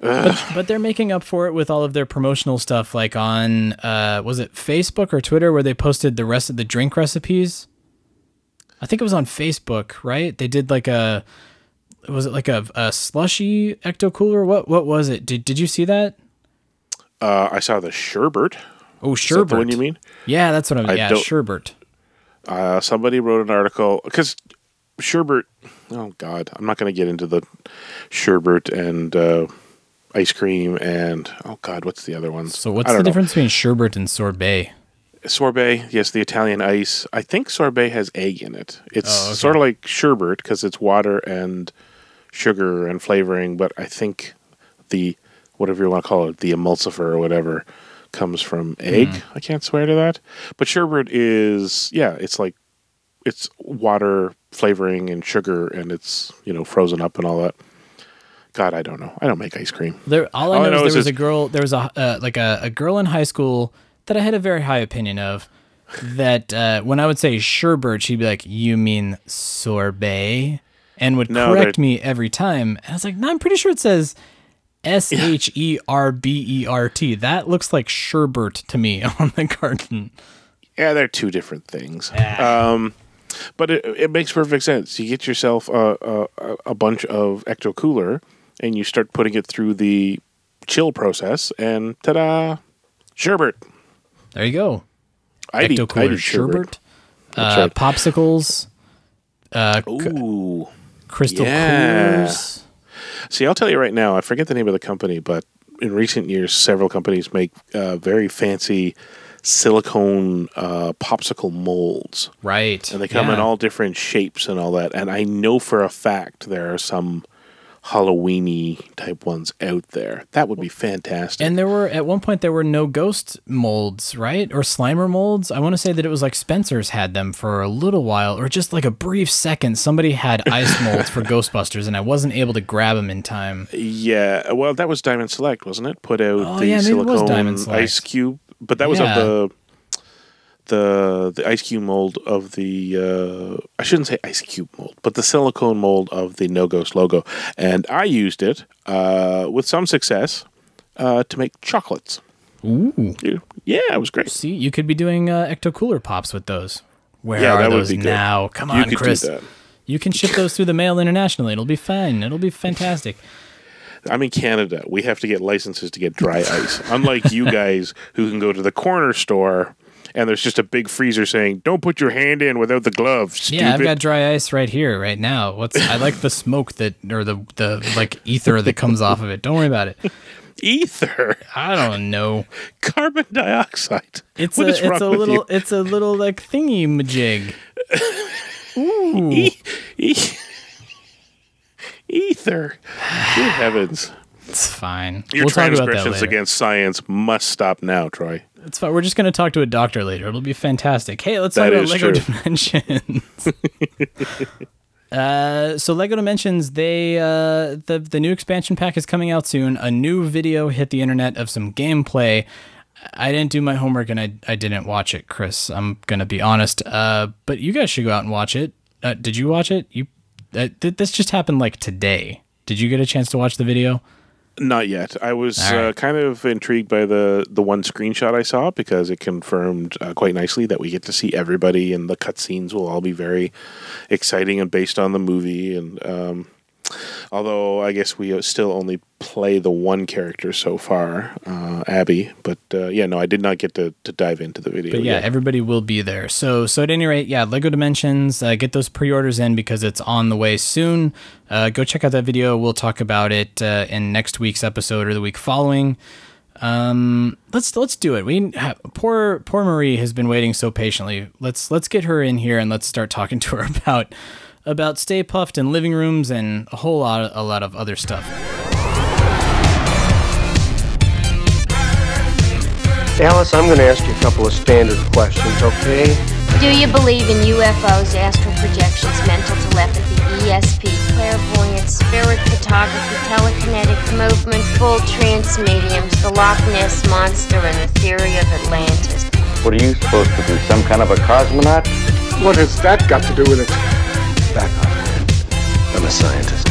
But, but they're making up for it with all of their promotional stuff, like on uh, was it Facebook or Twitter, where they posted the rest of the drink recipes. I think it was on Facebook, right? They did like a was it like a, a slushy ecto cooler? What what was it? Did did you see that? Uh, I saw the sherbet. Oh, Is that the one you mean? Yeah, that's what I mean. I Yeah, don't- sherbet. Uh, somebody wrote an article because sherbet. Oh God, I'm not going to get into the sherbet and uh, ice cream and oh God, what's the other ones? So what's the know. difference between sherbet and sorbet? Sorbet, yes, the Italian ice. I think sorbet has egg in it. It's Oh, okay. sort of like sherbet because it's water and sugar and flavoring, but I think the whatever you want to call it, the emulsifier or whatever, comes from egg. Mm-hmm. I can't swear to that, but sherbet is yeah, it's like it's water flavoring and sugar, and it's you know frozen up and all that. God, I don't know. I don't make ice cream. There, all I All know, I know is is there was a girl. There was a uh, like a, a girl in high school that I had a very high opinion of. That uh, when I would say sherbet, she'd be like, "You mean sorbet?" and would No, correct me every time. And I was like, "No, I'm pretty sure it says S H E R B E R T. That looks like sherbet to me on the carton." Yeah, they're two different things. Um, but it, it makes perfect sense. You get yourself a, a, a bunch of Ecto Cooler and you start putting it through the chill process, and ta da, sherbet. There you go. Eat, Ecto cooler sherbet. sherbet, uh, popsicles, uh, c- Ooh. crystal yeah. coolers. See, I'll tell you right now, I forget the name of the company, but in recent years, several companies make uh, very fancy silicone uh, popsicle molds. Right. And they come in all different shapes and all that. And I know for a fact there are some Halloweeny type ones out there. That would be fantastic. And there were at one point there were no ghost molds, right? Or Slimer molds. I want to say that it was like Spencer's had them for a little while, or just like a brief second. Somebody had ice molds for Ghostbusters, and I wasn't able to grab them in time. yeah, well, that was Diamond Select, wasn't it? Put out Oh, the yeah, maybe it was silicone ice cube, but that was Yeah. of the the the ice cube mold of the uh, I shouldn't say ice cube mold, but the silicone mold of the No Ghost logo, and I used it uh, with some success uh, to make chocolates. Ooh. Yeah, it was great. See, you could be doing uh, Ecto Cooler pops with those. Where Yeah, are that would those be good. now? Come you on, could Chris. do that. You can ship those through the mail internationally. It'll be fine. It'll be fantastic. I'm in Canada. We have to get licenses to get dry ice. Unlike you guys who can go to the corner store and there's just a big freezer saying, "Don't put your hand in without the gloves." Stupid. Yeah, I've got dry ice right here, right now. What's I like the smoke that or the the like ether that comes off of it. Don't worry about it. ether, I don't know. carbon dioxide. It's What a is wrong it's a little you? it's a little like thingy majig. Ooh. E- e- ether. Good heavens! It's fine. Your we'll talk about that transgressions against science must stop now, Troy. It's fine. We're just going to talk to a doctor later. It'll be fantastic. Hey, let's That talk about Lego true. Dimensions. uh, so Lego Dimensions, they uh, the the new expansion pack is coming out soon. A new video hit the internet of some gameplay. I didn't do my homework and I I didn't watch it, Chris. I'm gonna be honest. Uh, but you guys should go out and watch it. Uh, did you watch it? You uh, th- this just happened like today. Did you get a chance to watch the video? Not yet. I was right. uh, kind of intrigued by the the one screenshot I saw because it confirmed uh, quite nicely that we get to see everybody, and the cutscenes will all be very exciting and based on the movie. And um, although I guess we still only play the one character so far, uh, Abby. But uh, yeah, no, I did not get to, to dive into the video. But yeah, yet. everybody will be there. So so at any rate, yeah, Lego Dimensions, uh, get those pre-orders in because it's on the way soon. Uh, go check out that video. We'll talk about it uh, in next week's episode or the week following. Um, let's let's do it. We ha- poor poor Marie has been waiting so patiently. Let's let's get her in here and let's start talking to her about about Stay Puft and living rooms and a whole lot a lot of other stuff. Alice, I'm going to ask you a couple of standard questions, okay? Do you believe in UFOs, astral projections, mental telepathy, ESP, clairvoyance, spirit photography, telekinetic movement, full trance mediums, the Loch Ness Monster, and the theory of Atlantis? What are you supposed to do? some kind of a cosmonaut? What has that got to do with it? Back off. I'm a scientist.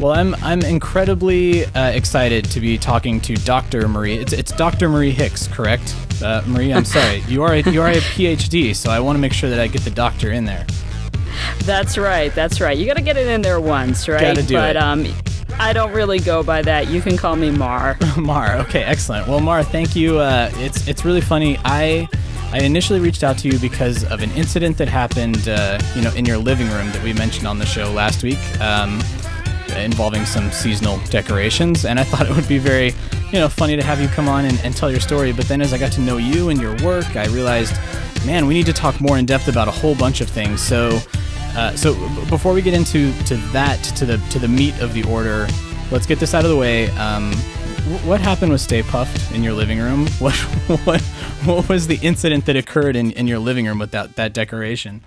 Well, I'm I'm incredibly uh, excited to be talking to Dr. Marie. It's it's Dr. Marie Hicks, correct? Uh, Marie, I'm sorry. You are a, you are a PhD, so I want to make sure that I get the doctor in there. That's right. That's right. You got to get it in there once, right? Gotta do but it. um, I don't really go by that. You can call me Mar. Mar, okay, excellent. Well, Mar, thank you. Uh, it's it's really funny. I I initially reached out to you because of an incident that happened, uh, you know, in your living room that we mentioned on the show last week. Um, involving some seasonal decorations. And i thought it would be very you know funny to have you come on and, and tell your story. But then as i got to know you and your work i realized man we need to talk more in depth about a whole bunch of things. So uh, so before we get into to that to the to the meat of the order let's get this out of the way. Um, what happened with Stay Puft in your living room? What what what was the incident that occurred in, in your living room with that, that decoration?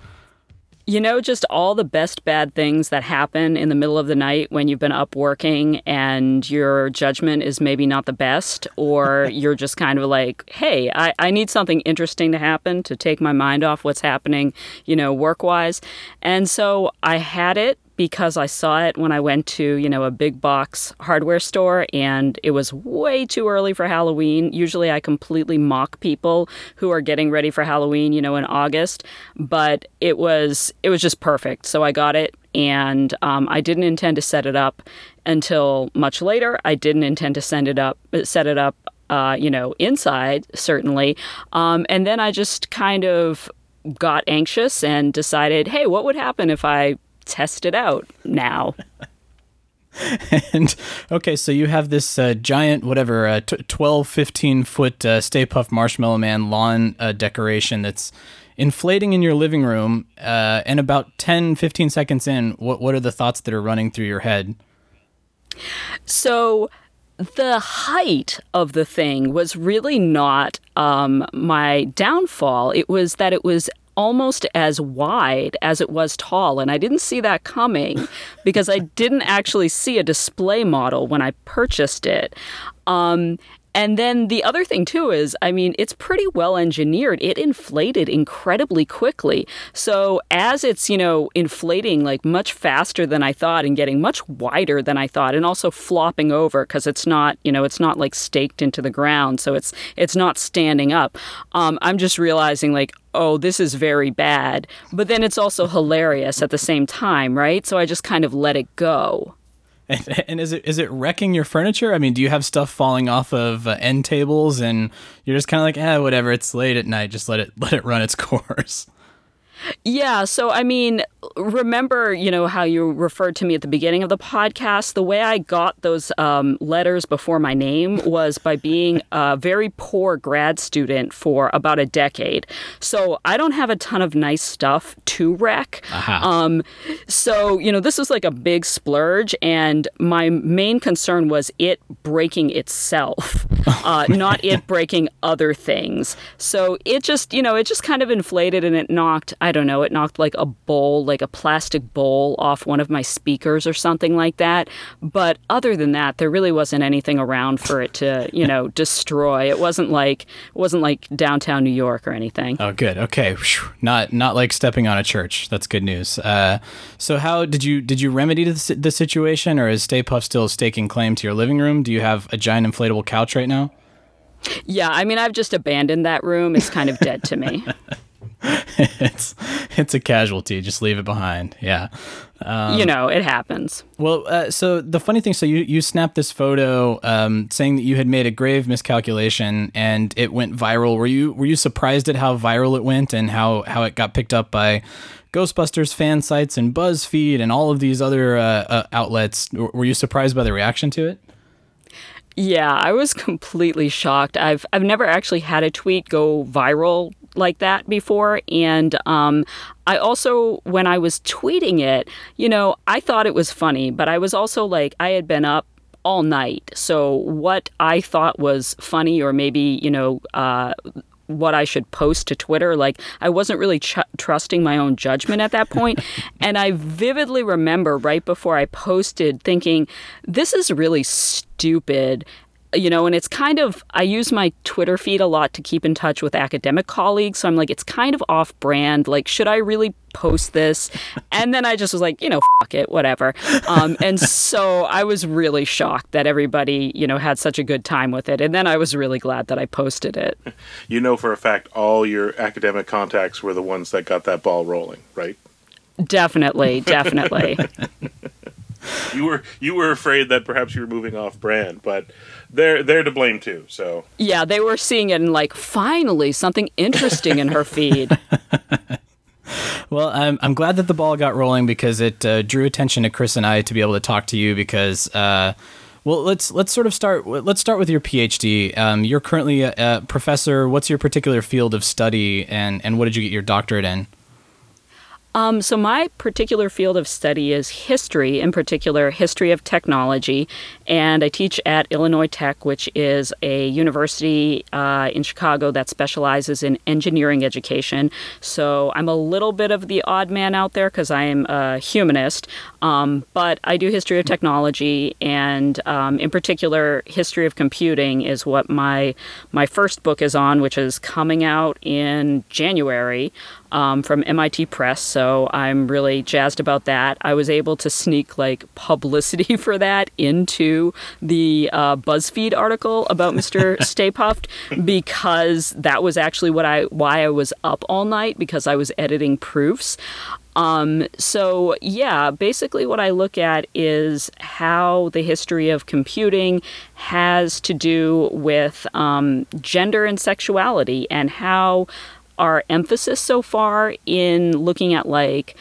You know, just all the best bad things that happen in the middle of the night when you've been up working and your judgment is maybe not the best, or you're just kind of like, hey, I, I need something interesting to happen to take my mind off what's happening, you know, work wise. And so I had it because I saw it when I went to, you know, a big box hardware store and it was way too early for Halloween. Usually I completely mock people who are getting ready for Halloween, you know, in August, but it was it was just perfect. So I got it and um, I didn't intend to set it up until much later. I didn't intend to send it up set it up uh, you know, inside, certainly. Um, and then I just kind of got anxious and decided, hey, what would happen if I test it out now? and okay, so you have this uh, giant, whatever, uh, t- 12, 15 foot uh, Stay Puft Marshmallow Man lawn uh, decoration that's inflating in your living room. Uh, and about 10, 15 seconds in, what, what are the thoughts that are running through your head? So the height of the thing was really not um, my downfall. It was that it was almost as wide as it was tall. And I didn't see that coming because I didn't actually see a display model when I purchased it. Um, and then the other thing too is, I mean, it's pretty well engineered. It inflated incredibly quickly. So as it's, you know, inflating like much faster than I thought and getting much wider than I thought and also flopping over because it's not, you know, it's not like staked into the ground. So it's it's not standing up. Um, I'm just realizing like, oh, this is very bad. But then it's also hilarious at the same time, right? So I just kind of let it go. And, and, is it is it wrecking your furniture? I mean, do you have stuff falling off of uh, end tables, and you're just kind of like, ah, whatever. It's late at night. Just let it let it run its course. Yeah. So, I mean, remember, you know, how you referred to me at the beginning of the podcast? The way I got those um, letters before my name was by being a very poor grad student for about a decade. So, I don't have a ton of nice stuff to wreck. Uh-huh. Um, so, you know, this was like a big splurge. And my main concern was it breaking itself, uh, not it breaking other things. So, it just, you know, it just kind of inflated and it knocked, I don't know, it knocked like a bowl, like a plastic bowl off one of my speakers or something like that. But other than that, there really wasn't anything around for it to, you know, destroy. It wasn't like it wasn't like downtown New York or anything. Oh, good. Okay, not not like stepping on a church. That's good news. Uh, so, how did you did you remedy the, the situation, or is Stay Puft still staking claim to your living room? Do you have a giant inflatable couch right now? Yeah, I mean, I've just abandoned that room. It's kind of dead to me. it's it's a casualty. Just leave it behind. Yeah. Um, you know, it happens. Well, uh, so the funny thing, so you you snapped this photo um, saying that you had made a grave miscalculation and it went viral. Were you were you surprised at how viral it went and how how it got picked up by Ghostbusters fan sites and BuzzFeed and all of these other uh, uh, outlets? Were you surprised by the reaction to it? Yeah, I was completely shocked. I've I've never actually had a tweet go viral like that before. And um, I also, when I was tweeting it, you know, I thought it was funny, but I was also like, I had been up all night. So what I thought was funny, or maybe, you know, uh, what I should post to Twitter. Like, I wasn't really ch- trusting my own judgment at that point. and I vividly remember right before I posted thinking, this is really stupid you know, and it's kind of, I use my Twitter feed a lot to keep in touch with academic colleagues. So I'm like, it's kind of off brand. Like, should I really post this? And then I just was like, you know, fuck it, whatever. Um, and so I was really shocked that everybody, you know, had such a good time with it. And then I was really glad that I posted it. You know, for a fact, all your academic contacts were the ones that got that ball rolling, right? Definitely, definitely. you were you were afraid that perhaps you were moving off brand, but they're they're to blame too. So yeah, they were seeing it and like finally something interesting in her feed. well, I'm I'm glad that the ball got rolling because it uh, drew attention to Chris and I to be able to talk to you because. Uh, well, let's let's sort of start. Let's start with your PhD. Um, you're currently a, a professor. What's your particular field of study, and and what did you get your doctorate in? Um, so, my particular field of study is history, in particular, history of technology. And I teach at Illinois Tech, which is a university uh, in Chicago that specializes in engineering education. So, I'm a little bit of the odd man out there because I am a humanist. Um, but I do history of technology, and um, in particular, history of computing is what my, my first book is on, which is coming out in January um, from MIT Press. So I'm really jazzed about that. I was able to sneak like publicity for that into the uh, BuzzFeed article about Mr. Stay Puft because that was actually what I why I was up all night because I was editing proofs. Um, so, yeah, basically, what I look at is how the history of computing has to do with um, gender and sexuality, and how our emphasis so far in looking at like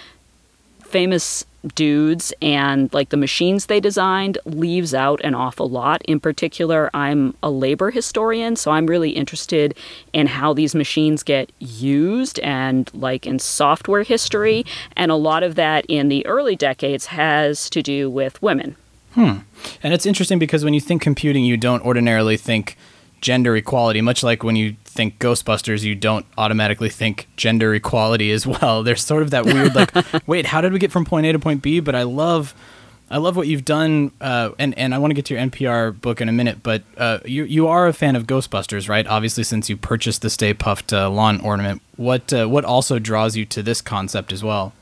famous dudes and like the machines they designed leaves out an awful lot. In particular, I'm a labor historian, so I'm really interested in how these machines get used and like in software history. And a lot of that in the early decades has to do with women. Hmm. And it's interesting because when you think computing, you don't ordinarily think gender equality, much like when you think Ghostbusters, you don't automatically think gender equality as well. There's sort of that weird like, wait, how did we get from point A to point B? But I love, I love what you've done, uh, and and I want to get to your NPR book in a minute. But uh, you you are a fan of Ghostbusters, right? Obviously, since you purchased the Stay Puft uh, lawn ornament, what uh, what also draws you to this concept as well?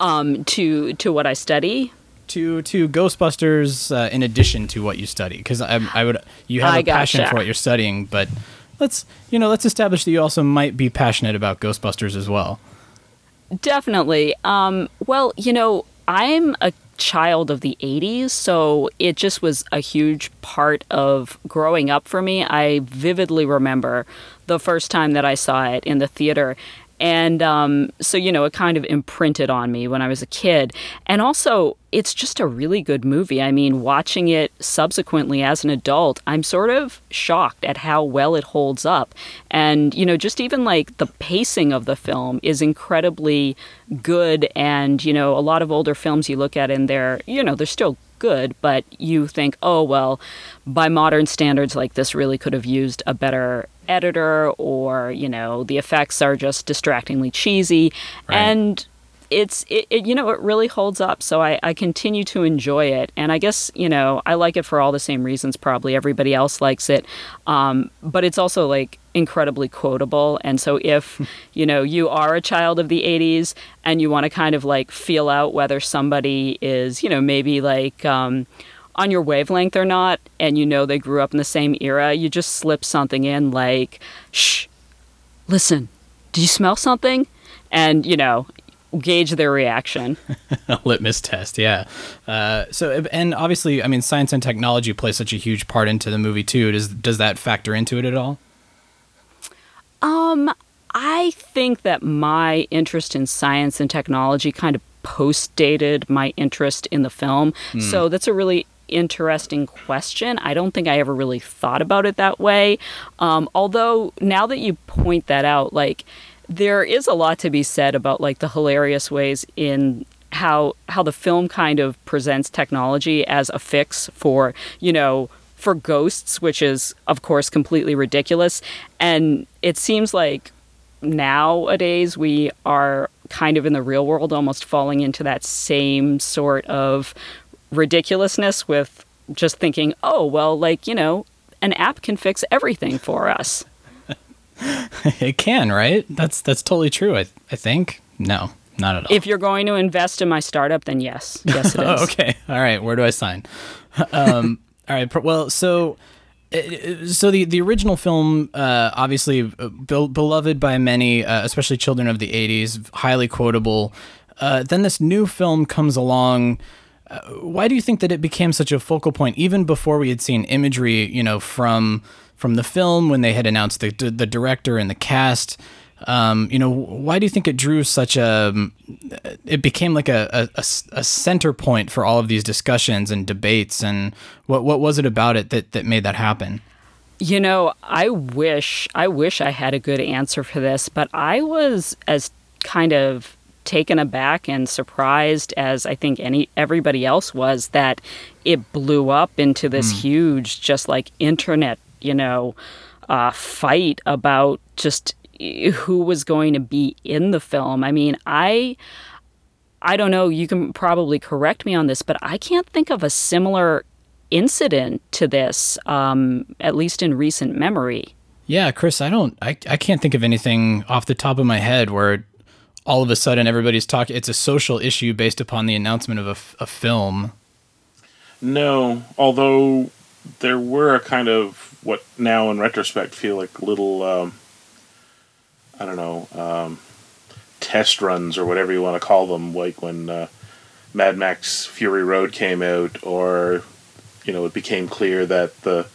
Um, to to what I study to to Ghostbusters uh, in addition to what you study? Because I, I would you have I a gotcha. passion for what you're studying, but let's you know let's establish that you also might be passionate about Ghostbusters as well. Definitely. Um, well, you know, I'm a child of the 80s, so it just was a huge part of growing up for me. I vividly remember the first time that I saw it in the theater and um, so, you know, it kind of imprinted on me when I was a kid. And also, it's just a really good movie. I mean, watching it subsequently as an adult, I'm sort of shocked at how well it holds up. And, you know, just even like the pacing of the film is incredibly good. And, you know, a lot of older films you look at and they're, you know, they're still good, but you think, oh, well, by modern standards, like this really could have used a better editor, or, you know, the effects are just distractingly cheesy. Right. And it's it, it, you know it really holds up. So I, I continue to enjoy it. And i guess you know i like it for all the same reasons probably. Everybody else likes it. Um, but it's also like incredibly quotable. And so if you know you are a child of the 80s and you want to kind of like feel out whether somebody is you know maybe like um, on your wavelength or not and you know they grew up in the same era you just slip something in like shh listen do you smell something and you know gauge their reaction. a litmus test, yeah. Uh, so, and obviously, I mean, science and technology play such a huge part into the movie too. Does does that factor into it at all? Um, I think that my interest in science and technology kind of post dated my interest in the film. Mm. So that's a really interesting question. I don't think I ever really thought about it that way. Um, although now that you point that out, like there is a lot to be said about like the hilarious ways in how how the film kind of presents technology as a fix for you know for ghosts which is of course completely ridiculous and it seems like nowadays we are kind of in the real world almost falling into that same sort of ridiculousness with just thinking oh well like you know an app can fix everything for us it can, right? That's that's totally true. I I think no, not at all. If you're going to invest in my startup, then yes, yes it is. okay, all right. Where do I sign? Um, all right. Well, so so the the original film, uh, obviously uh, be- beloved by many, uh, especially children of the '80s, highly quotable. Uh, then this new film comes along. Why do you think that it became such a focal point, even before we had seen imagery, you know, from from the film when they had announced the the director and the cast. Um, you know, why do you think it drew such a? It became like a, a, a center point for all of these discussions and debates. And what what was it about it that that made that happen? You know, I wish I wish I had a good answer for this, but I was as kind of taken aback and surprised as I think any everybody else was that it blew up into this mm. huge just like internet you know, uh, fight about just who was going to be in the film. I mean, I I don't know, you can probably correct me on this, but I can't think of a similar incident to this, um, at least in recent memory. Yeah, Chris, I don't I, I can't think of anything off the top of my head where all of a sudden everybody's talking it's a social issue based upon the announcement of a, a film. No, although there were a kind of what now in retrospect feel like little um, I don't know um, test runs or whatever you want to call them, like when uh, Mad Max Fury Road came out, or you know, it became clear that the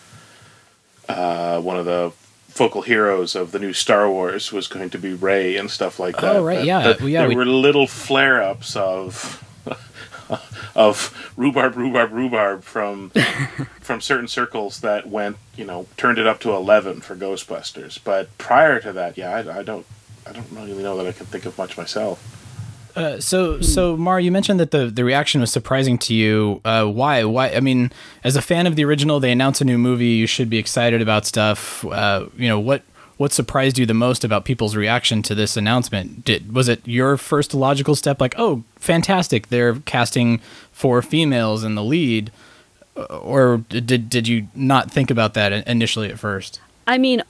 uh, one of the focal heroes of the new Star Wars was going to be Rey and stuff like oh, that. Oh, right, That- yeah, that yeah, there we- were little flare ups of of rhubarb, rhubarb, rhubarb from from certain circles that went, you know, turned it up to eleven for Ghostbusters. But prior to that, yeah, I, I don't, I don't really know that I can think of much myself. Uh, so, so Mar, you mentioned that the, the reaction was surprising to you. Uh, why? Why? I mean, as a fan of the original, they announce a new movie. You should be excited about stuff. Uh, you know what? What surprised you the most about people's reaction to this announcement? Did was it your first logical step? Like, oh, fantastic! They're casting four females in the lead, Uh, or did did you not think about that initially at first? I mean,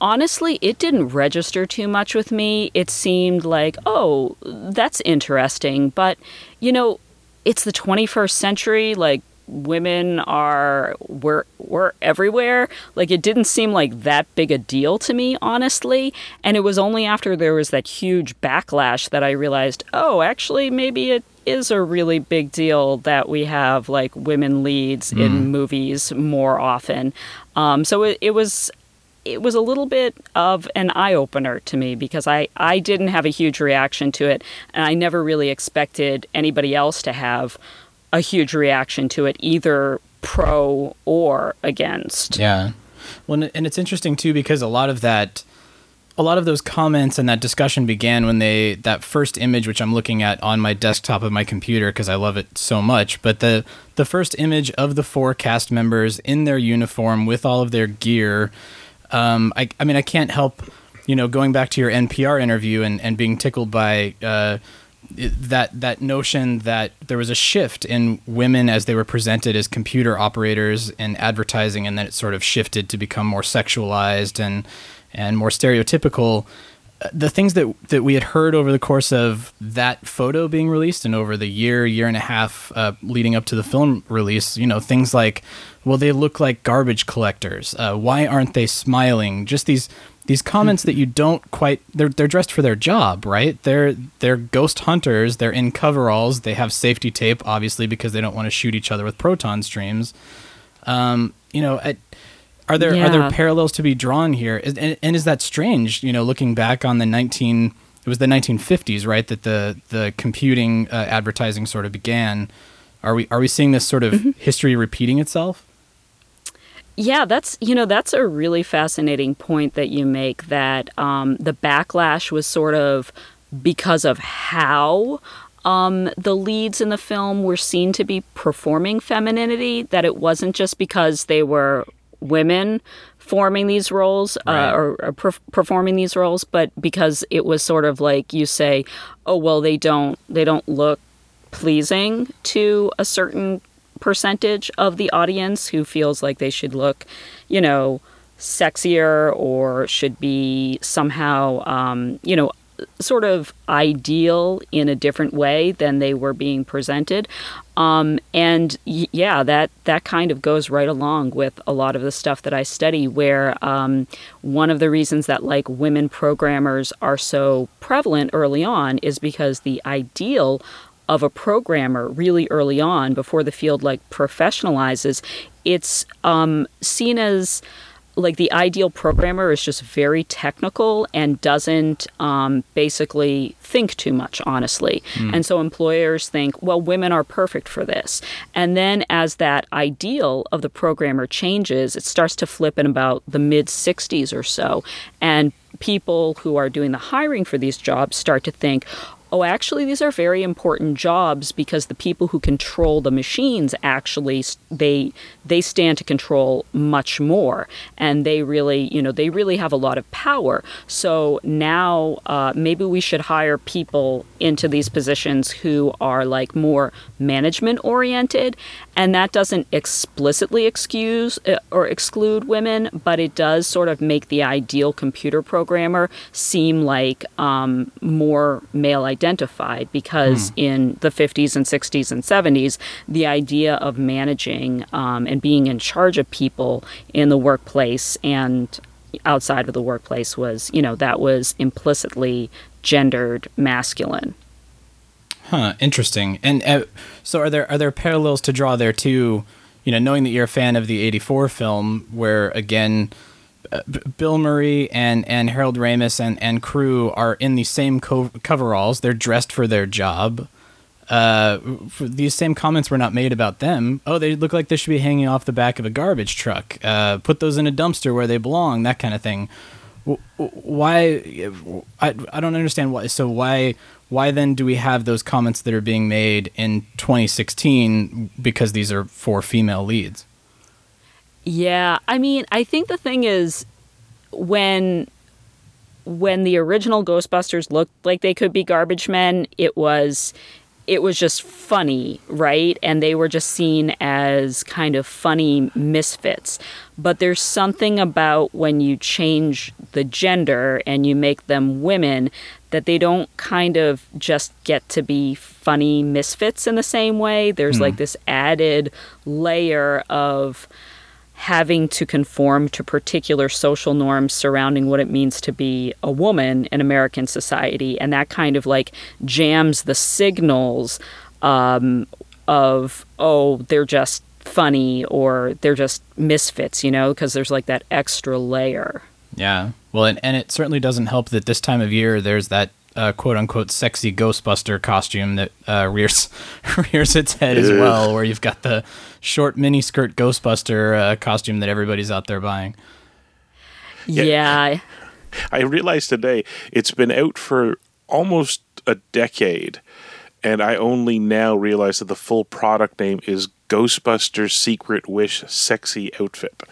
honestly, it didn't register too much with me. It seemed like, oh, that's interesting. But, you know, it's the 21st century. Like, women are, we're, we're everywhere. Like, it didn't seem like that big a deal to me, honestly. And it was only after there was that huge backlash that I realized, oh, actually, maybe it is a really big deal that we have like women leads in movies more often. Um, so it, it was it was a little bit of an eye opener to me because I, I didn't have a huge reaction to it and I never really expected anybody else to have a huge reaction to it, either pro or against. Yeah. Well, and it's interesting too because a lot of that, a lot of those comments and that discussion began when they that first image, which I'm looking at on my desktop of my computer because I love it so much. But the the first image of the four cast members in their uniform with all of their gear. Um, I, I mean, I can't help, you know, going back to your NPR interview and, and being tickled by uh, that that notion that there was a shift in women as they were presented as computer operators in advertising, and then it sort of shifted to become more sexualized and and more stereotypical. The things that that we had heard over the course of that photo being released and over the year year and a half uh, leading up to the film release, you know, things like, well, they look like garbage collectors. Uh, why aren't they smiling? Just these these comments that you don't quite they're they're dressed for their job, right? They're they're ghost hunters, they're in coveralls, they have safety tape obviously because they don't want to shoot each other with proton streams. Um, you know, at, are there are there parallels to be drawn here? Is, and, and is that strange, you know, looking back on the 19 it was the 1950s, right, that the the computing uh, advertising sort of began. Are we are we seeing this sort of history repeating itself? Yeah, that's you know that's a really fascinating point that you make. That um, the backlash was sort of because of how um, the leads in the film were seen to be performing femininity. That it wasn't just because they were women forming these roles Right. uh, or, or per- performing these roles, but because it was sort of like you say, oh well, they don't they don't look pleasing to a certain percentage of the audience who feels like they should look, you know, sexier or should be somehow, um, you know, sort of ideal in a different way than they were being presented. Um, and y- yeah, that that kind of goes right along with a lot of the stuff that I study. Where um, one of the reasons that like women programmers are so prevalent early on is because the ideal of a programmer really early on before the field like professionalizes it's um, seen as like the ideal programmer is just very technical and doesn't um, basically think too much honestly. And so employers think well women are perfect for this. And then as that ideal of the programmer changes it starts to flip in about the mid 60s or so. And people who are doing the hiring for these jobs start to think oh actually these are very important jobs because the people who control the machines actually they they stand to control much more. And they really you know they really have a lot of power. So now uh, maybe we should hire people into these positions who are like more management oriented and that doesn't explicitly excuse uh, or exclude women but it does sort of make the ideal computer programmer seem like um, more male identified because in the 50s and 60s and 70s the idea of managing um, and being in charge of people in the workplace and outside of the workplace was you know that was implicitly gendered masculine. Huh. Interesting. And uh, so, are there are there parallels to draw there too? You know, knowing that you're a fan of the '84 film, where again. Uh, B- Bill Murray and, and Harold Ramis and, and crew are in the same co- coveralls. They're dressed for their job. Uh, these same comments were not made about them. Oh, they look like they should be hanging off the back of a garbage truck. Uh, put those in a dumpster where they belong. That kind of thing. Why? I, I don't understand why. So why why then do we have those comments that are being made in 2016 because these are four female leads? Yeah, I mean, I think the thing is when when the original Ghostbusters looked like they could be garbage men, it was it was just funny, right? And they were just seen as kind of funny misfits. But there's something about when you change the gender and you make them women that they don't kind of just get to be funny misfits in the same way. There's mm. like this added layer of having to conform to particular social norms surrounding what it means to be a woman in American society. And that kind of like jams the signals um, of, oh, they're just funny or they're just misfits, you know, because there's like that extra layer. Yeah. Well, and, and it certainly doesn't help that this time of year there's that uh, quote unquote sexy Ghostbuster costume that uh, rears rears its head as well, where you've got the short mini skirt Ghostbuster uh, costume that everybody's out there buying. Yeah. yeah. I realized today it's been out for almost a decade, and I only now realize that the full product name is Ghostbusters Secret Wish Sexy Outfit.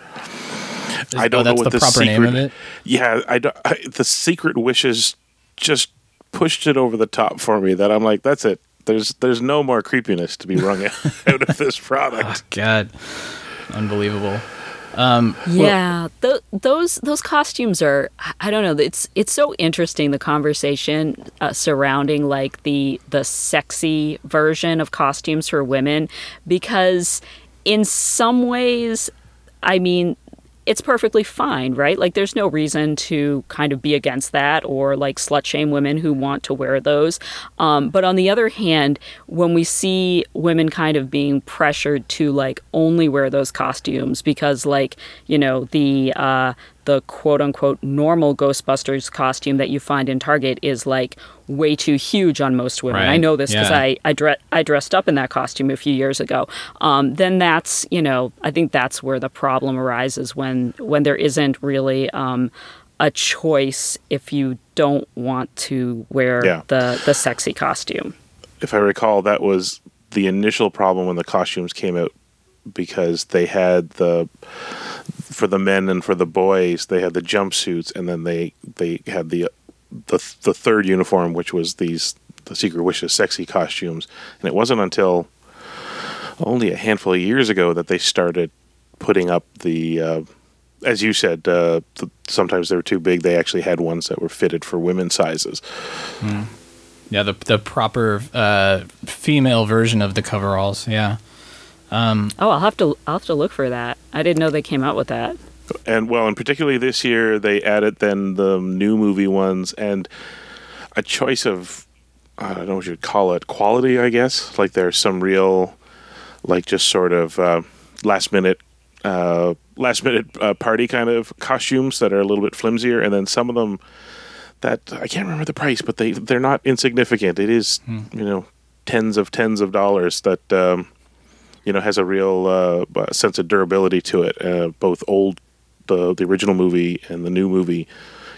Is, I don't oh, know what the, the secret. Yeah, I, don't, I the secret wishes just pushed it over the top for me that I'm like, that's it. There's there's no more creepiness to be wrung out of this product. Oh, God, unbelievable. Um, yeah, well, th- those those costumes are. I don't know. It's it's so interesting the conversation uh, surrounding like the the sexy version of costumes for women because in some ways, I mean, it's perfectly fine, right? Like, there's no reason to kind of be against that or like slut shame women who want to wear those. Um, but on the other hand, when we see women kind of being pressured to like only wear those costumes because, like, you know, the uh, the quote unquote normal Ghostbusters costume that you find in Target is like way too huge on most women. Right. I know this because yeah. I I, dre- I, dressed up in that costume a few years ago. Um, then that's you know I think that's where the problem arises when when there isn't really um, a choice if you don't want to wear yeah. the the sexy costume. If I recall, that was the initial problem when the costumes came out because they had the for the men and for the boys they had the jumpsuits and then they they had the the the third uniform which was these the secret wishes sexy costumes. And it wasn't until only a handful of years ago that they started putting up the uh, as you said uh, the, sometimes they were too big they actually had ones that were fitted for women's sizes. Mm. yeah the the proper uh, female version of the coveralls yeah um, oh, I'll have to I'll have to look for that. I didn't know they came out with that. And well, and particularly this year, they added then the new movie ones and a choice of I don't know what you'd call it quality, I guess. Like there's some real, like just sort of uh, last minute, uh, last minute uh, party kind of costumes that are a little bit flimsier, and then some of them that I can't remember the price, but they they're not insignificant. It is hmm. you know tens of tens of dollars that um, you know has a real uh, sense of durability to it. Uh, both old the the original movie and the new movie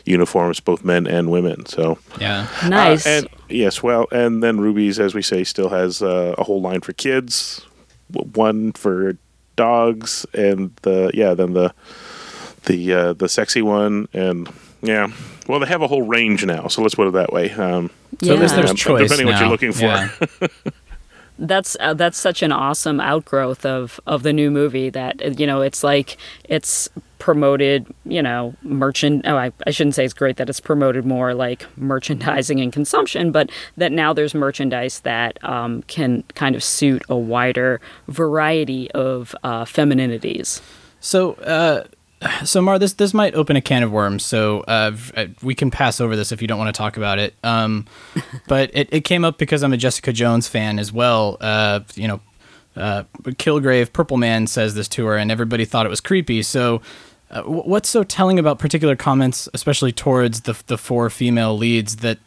uniforms, both men and women. So yeah, uh, nice. and yes, well, and then Rubie's, as we say, still has uh, a whole line for kids, one for dogs, and the yeah, then the the uh, the sexy one, and yeah. Well, they have a whole range now, so let's put it that way. Um, so yeah. there's, there's choice depending now. what you're looking for. Yeah. that's uh, that's such an awesome outgrowth of of the new movie that you know it's like it's promoted you know merchant oh I, I shouldn't say it's great that it's promoted more like merchandising and consumption but that now there's merchandise that um, can kind of suit a wider variety of uh, femininities. So uh, so Mar, this this might open a can of worms. So uh, we can pass over this if you don't want to talk about it. Um, but it, it came up because I'm a Jessica Jones fan as well. Uh, you know, uh, Kilgrave Purple Man says this to her, and everybody thought it was creepy. So. Uh, what's so telling about particular comments, especially towards the the four female leads, that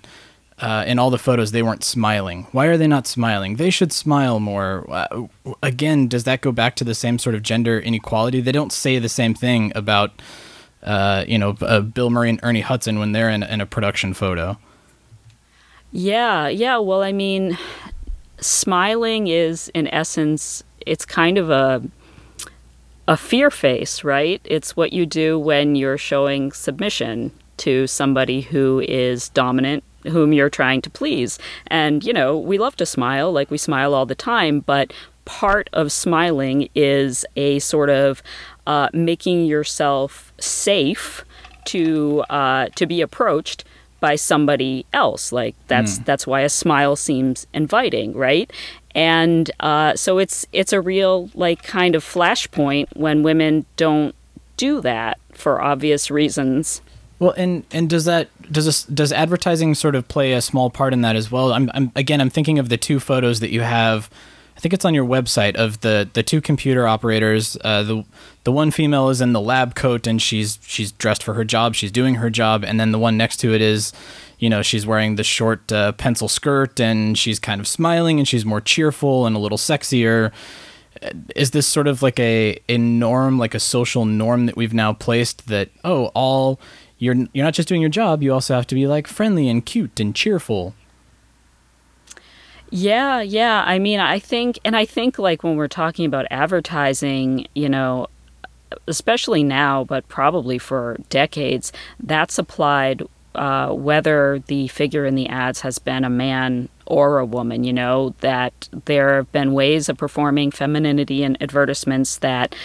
uh, in all the photos they weren't smiling. Why are they not smiling? They should smile more. Uh, again, does that go back to the same sort of gender inequality? They don't say the same thing about, uh, you know, uh, Bill Murray and Ernie Hudson when they're in, in a production photo. Yeah, yeah. Well, I mean, smiling is in essence, it's kind of a a fear face, right? It's what you do when you're showing submission to somebody who is dominant whom you're trying to please. And, you know, we love to smile, like we smile all the time, but part of smiling is a sort of uh, making yourself safe to uh, to be approached by somebody else. Like that's mm. that's why a smile seems inviting, right? And uh, so it's it's a real like kind of flashpoint when women don't do that for obvious reasons. Well, and and does that does this, does advertising sort of play a small part in that as well? I'm, I'm again I'm thinking of the two photos that you have. I think it's on your website of the the two computer operators. Uh, the the one female is in the lab coat and she's she's dressed for her job. She's doing her job, and then the one next to it is, you know, she's wearing the short uh, pencil skirt and she's kind of smiling and she's more cheerful and a little sexier is this sort of like a, a norm like a social norm that we've now placed that oh all you're you're not just doing your job, you also have to be like friendly and cute and cheerful. Yeah, yeah. I mean, I think and I think like when we're talking about advertising, you know, especially now, but probably for decades, that's applied uh, whether the figure in the ads has been a man or a woman, you know, that there have been ways of performing femininity in advertisements that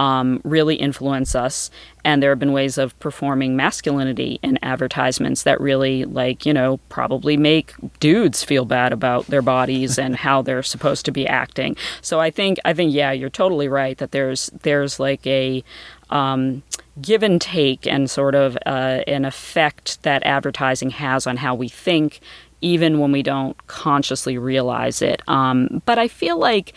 um, really influence us. And there have been ways of performing masculinity in advertisements that really, like, you know, probably make dudes feel bad about their bodies and how they're supposed to be acting. So I think, I think, yeah, you're totally right that there's, there's like a, um, give and take and sort of uh, an effect that advertising has on how we think, even when we don't consciously realize it. Um, but I feel like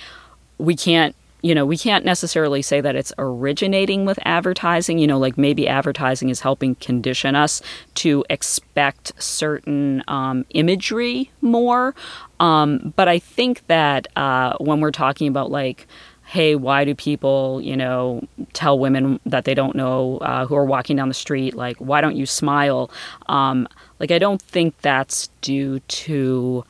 we can't you know, we can't necessarily say that it's originating with advertising. You know, like maybe advertising is helping condition us to expect certain um, imagery more. Um, but I think that uh, when we're talking about like, hey, why do people, you know, tell women that they don't know uh, who are walking down the street, like, why don't you smile? Um, like, I don't think that's due to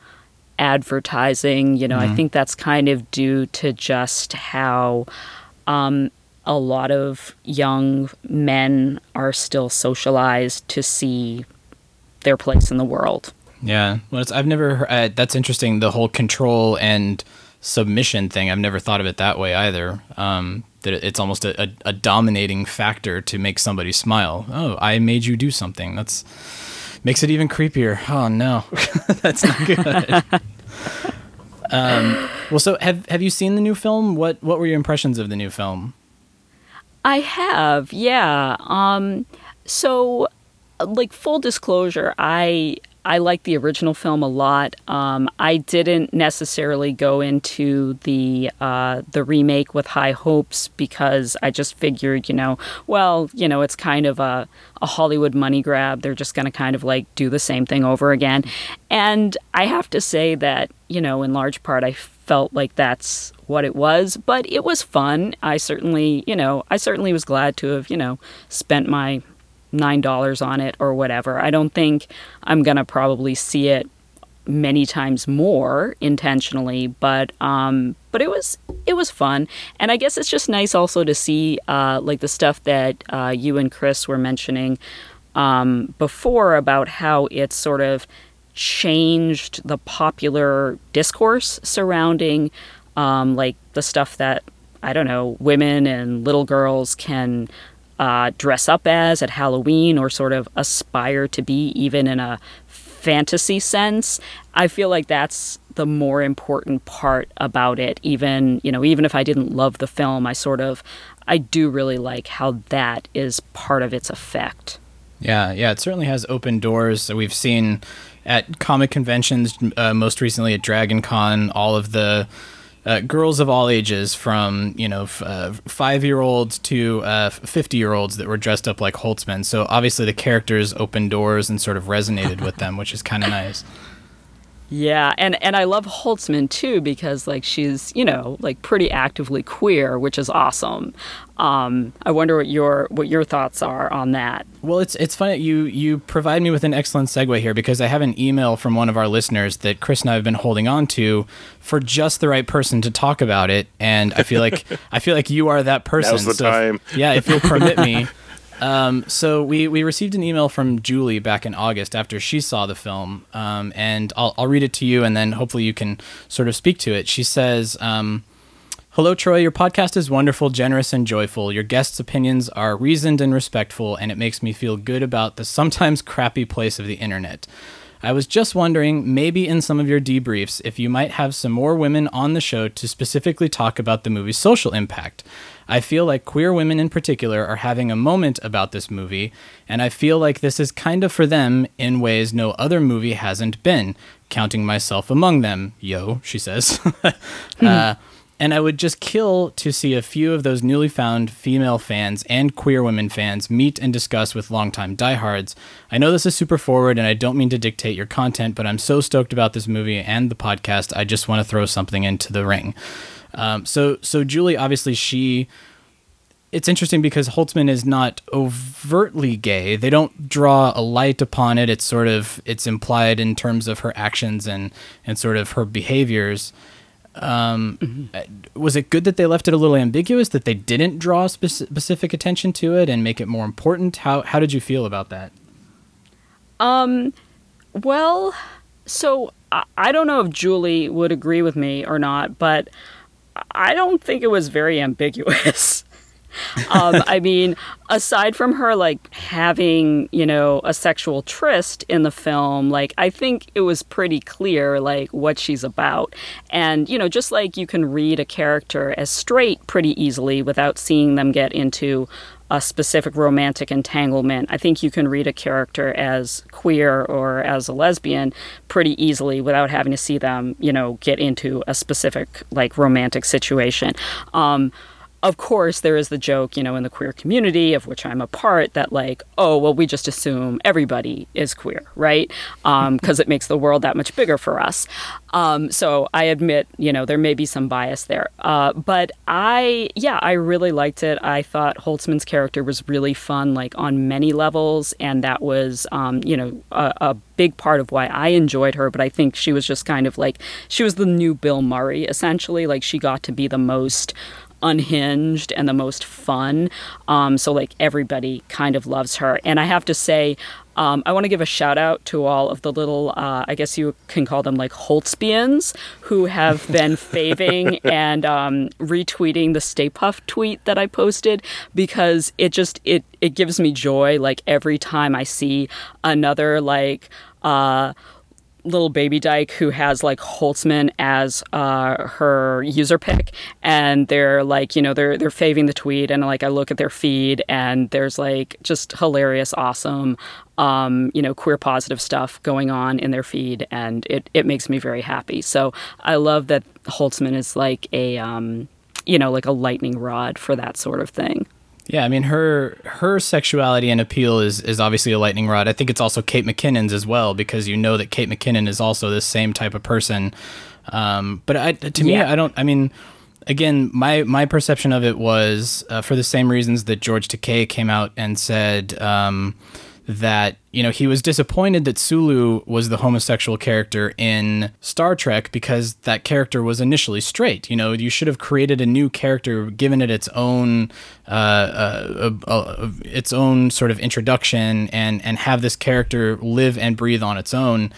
advertising. You know, mm-hmm. I think that's kind of due to just how um, a lot of young men are still socialized to see their place in the world. Yeah, well, I've never. Heard, uh, that's interesting. The whole control and submission thing. I've never thought of it that way either. Um, that it's almost a, a, a dominating factor to make somebody smile. Oh, I made you do something. That's makes it even creepier. Oh no, that's not good. um, well, so have have you seen the new film? What what were your impressions of the new film? I have, yeah. Um, so, like full disclosure, I I like the original film a lot. Um, I didn't necessarily go into the uh, the remake with high hopes because I just figured, you know, well, you know, it's kind of a, a Hollywood money grab. They're just going to kind of like do the same thing over again. And I have to say that, you know, in large part, I felt like that's what it was, but it was fun. I certainly, you know, I certainly was glad to have, you know, spent my $9 on it or whatever. I don't think I'm going to probably see it many times more intentionally but um but it was it was fun and i guess it's just nice also to see uh like the stuff that uh you and chris were mentioning um before about how it's sort of changed the popular discourse surrounding um like the stuff that i don't know women and little girls can uh, dress up as at Halloween or sort of aspire to be, even in a fantasy sense. I feel like that's the more important part about it even you know even if i didn't love the film i sort of I do really like how that is part of its effect. Yeah, yeah, it certainly has open doors. We've seen at comic conventions, uh, most recently at Dragon Con, all of the uh, girls of all ages, from you know f- uh, five year olds to uh, fifty year olds that were dressed up like Holtzman. So obviously the characters opened doors and sort of resonated with them, which is kind of nice. Yeah, and and I love Holtzman too because like she's you know like pretty actively queer, which is awesome. Um, I wonder what your what your thoughts are on that. Well, it's it's funny you you provide me with an excellent segue here because I have an email from one of our listeners that Chris and I have been holding on to for just the right person to talk about it, and I feel like I feel like you are that person. Now's the so time. If, yeah, if you'll permit me. Um, so we, we received an email from Julie back in August after she saw the film, um, and I'll, I'll read it to you, and then hopefully you can sort of speak to it. She says, um, "Hello, Troy. Your podcast is wonderful, generous, and joyful. Your guests' opinions are reasoned and respectful, and it makes me feel good about the sometimes crappy place of the internet." I was just wondering, maybe in some of your debriefs, if you might have some more women on the show to specifically talk about the movie's social impact. I feel like queer women in particular are having a moment about this movie, and I feel like this is kind of for them in ways no other movie hasn't been, counting myself among them. Yo, she says. uh, and I would just kill to see a few of those newly found female fans and queer women fans meet and discuss with longtime diehards. I know this is super forward and I don't mean to dictate your content, but I'm so stoked about this movie and the podcast. I just want to throw something into the ring. Um, so, so Julie, obviously, she. It's interesting because Holtzman is not overtly gay. They don't draw a light upon it. It's sort of it's implied in terms of her actions and and sort of her behaviors. Um, mm-hmm. Was it good that they left it a little ambiguous? That they didn't draw spe- specific attention to it and make it more important? How how did you feel about that? Um, well, so I, I don't know if Julie would agree with me or not, but I don't think it was very ambiguous. um, I mean, aside from her like having, you know, a sexual tryst in the film, like I think it was pretty clear like what she's about. And, you know, just like you can read a character as straight pretty easily without seeing them get into a specific romantic entanglement. I think you can read a character as queer or as a lesbian pretty easily without having to see them, you know, get into a specific like romantic situation. Um, of course, there is the joke, you know, in the queer community of which I'm a part that, like, oh, well, we just assume everybody is queer, right? Because um, it makes the world that much bigger for us. Um, so I admit, you know, there may be some bias there. Uh, but I, yeah, I really liked it. I thought Holtzman's character was really fun, like, on many levels. And that was, um, you know, a, a big part of why I enjoyed her, but I think she was just kind of like she was the new Bill Murray essentially. Like she got to be the most unhinged and the most fun. Um, so like everybody kind of loves her. And I have to say, um, I want to give a shout out to all of the little, uh, I guess you can call them like Holtzbians, who have been faving and um, retweeting the Stay Puft tweet that I posted because it just it it gives me joy like every time I see another like. Uh, little baby dyke who has like Holtzman as uh, her user pick, and they're like, you know, they're they're faving the tweet, and like I look at their feed, and there's like just hilarious, awesome, um, you know, queer positive stuff going on in their feed, and it it makes me very happy. So I love that Holtzman is like a, um, you know, like a lightning rod for that sort of thing. Yeah, I mean her her sexuality and appeal is is obviously a lightning rod. I think it's also Kate McKinnon's as well because you know that Kate McKinnon is also this same type of person. Um, but I, to me, I don't. I mean, again, my my perception of it was uh, for the same reasons that George Takei came out and said. Um, that you know he was disappointed that Sulu was the homosexual character in Star Trek because that character was initially straight. You know, you should have created a new character, given it its own uh, uh, uh, its own sort of introduction, and and have this character live and breathe on its own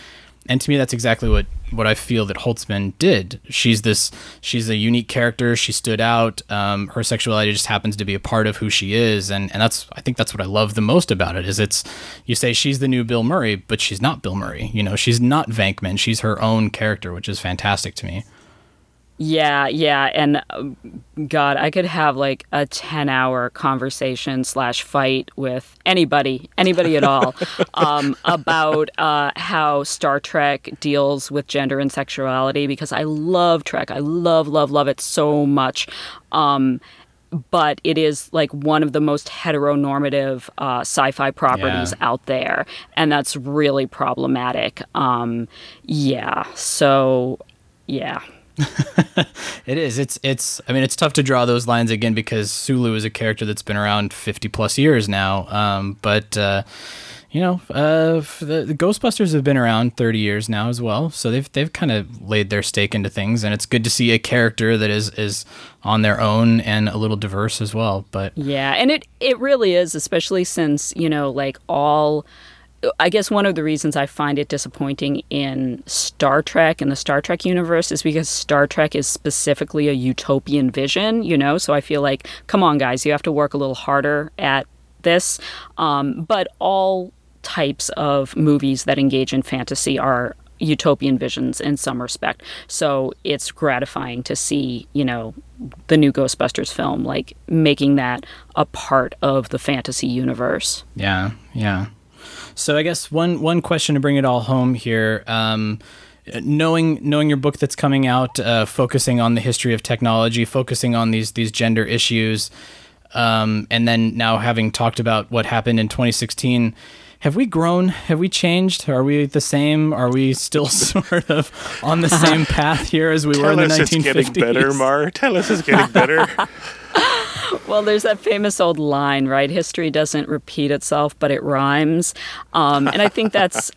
and to me that's exactly what what I feel that Holtzman did. She's this she's a unique character. She stood out. Um, her sexuality just happens to be a part of who she is, and and that's I think that's what I love the most about it. Is it's you say she's the new Bill Murray, but she's not Bill Murray. You know, she's not Venkman. She's her own character, which is fantastic to me. Yeah, yeah, and um, God, I could have like a ten-hour conversation slash fight with anybody, anybody at all, um, about uh, how Star Trek deals with gender and sexuality because I love Trek. I love, love, love it so much. Um, but it is like one of the most heteronormative uh, sci-fi properties Yeah. out there, and that's really problematic. Um, yeah, so yeah. It is. It's it's. I mean, it's tough to draw those lines again because Sulu is a character that's been around fifty plus years now. Um, but uh, you know, uh, the, the Ghostbusters have been around thirty years now as well. So they've they've kind of laid their stake into things, and it's good to see a character that is is on their own and a little diverse as well. But Yeah, and it it really is, especially since you know, like all. I guess one of the reasons I find it disappointing in Star Trek and the Star Trek universe is because Star Trek is specifically a utopian vision, you know. So I feel like, come on, guys, you have to work a little harder at this. Um, but all types of movies that engage in fantasy are utopian visions in some respect. So it's gratifying to see, you know, the new Ghostbusters film, like making that a part of the fantasy universe. Yeah, yeah. So I guess one one question to bring it all home here. Um, knowing knowing your book that's coming out, uh, focusing on the history of technology, focusing on these these gender issues, um, and then now having talked about what happened in 2016. Have we grown? Have we changed? Are we the same? Are we still sort of on the same path here as we were in Tell the us 1950s? it's getting better, Mar. Tell us it's getting better. Well, there's that famous old line, right? History doesn't repeat itself, but it rhymes. Um, and I think that's.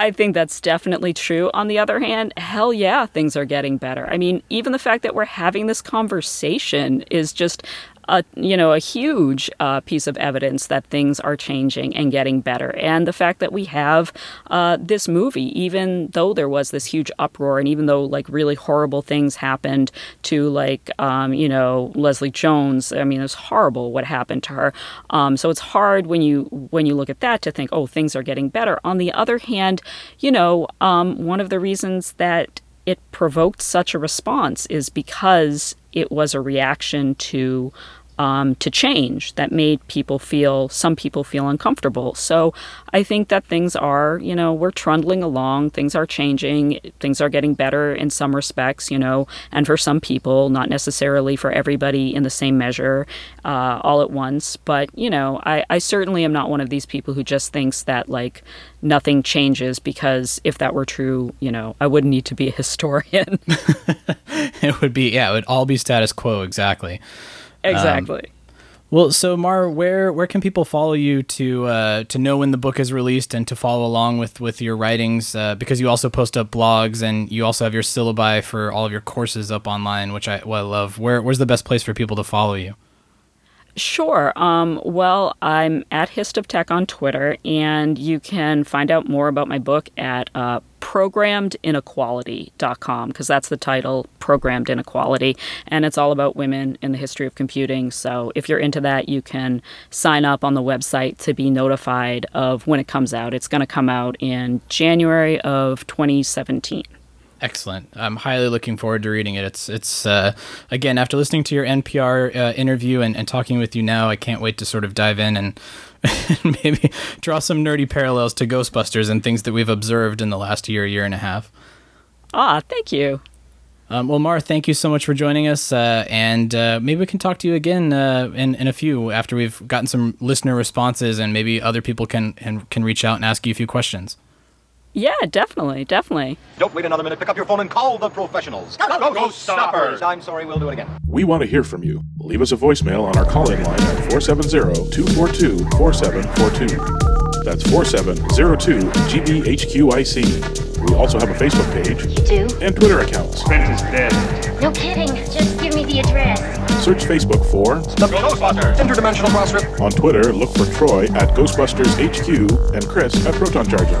I think that's definitely true. On the other hand, hell yeah, things are getting better. I mean, even the fact that we're having this conversation is just a you know a huge uh, piece of evidence that things are changing and getting better. And the fact that we have uh, this movie, even though there was this huge uproar, and even though like really horrible things happened to like um, you know Leslie Jones. I mean, it's horrible what happened to her. Um, so it's hard when you when you look at that to think, oh, things are getting better. On the other hand, you know, um, one of the reasons that it provoked such a response is because it was a reaction to um, to change that made people feel some people feel uncomfortable. So I think that things are you know we're trundling along, things are changing, things are getting better in some respects, you know, and for some people, not necessarily for everybody in the same measure uh, all at once. But you know, I, I certainly am not one of these people who just thinks that like nothing changes because if that were true, you know, I wouldn't need to be a historian. it would be yeah, it would all be status quo exactly. Exactly. Well, so Mar, where where can people follow you to uh, to know when the book is released and to follow along with with your writings? Uh, because you also post up blogs and you also have your syllabi for all of your courses up online, which I well, I love. Where where's the best place for people to follow you? Sure. Um, well, I'm at Hist of Tech on Twitter, and you can find out more about my book at uh, programmedinequality.com because that's the title, Programmed Inequality, and it's all about women in the history of computing. So if you're into that, you can sign up on the website to be notified of when it comes out. It's going to come out in January of 2017. Excellent. I'm highly looking forward to reading it. It's it's uh, again after listening to your NPR uh, interview and, and talking with you now, I can't wait to sort of dive in and maybe draw some nerdy parallels to Ghostbusters and things that we've observed in the last year, year and a half. Ah, thank you. Um, well, Mar, thank you so much for joining us, uh, and uh, maybe we can talk to you again uh, in in a few after we've gotten some listener responses, and maybe other people can can, can reach out and ask you a few questions. Yeah, definitely, definitely. Don't wait another minute. Pick up your phone and call the professionals. Go, go, go, stoppers! I'm sorry, we'll do it again. We want to hear from you. Leave us a voicemail on our call-in line at 470-242-4742. That's 4702-GBHQIC. We also have a Facebook page You do? and Twitter accounts. Spence is dead. No kidding. Just give me the address. Search Facebook for, The Ghostbusters! Interdimensional cross-rip. on Twitter, look for Troy at Ghostbusters HQ and Chris at Proton Charger.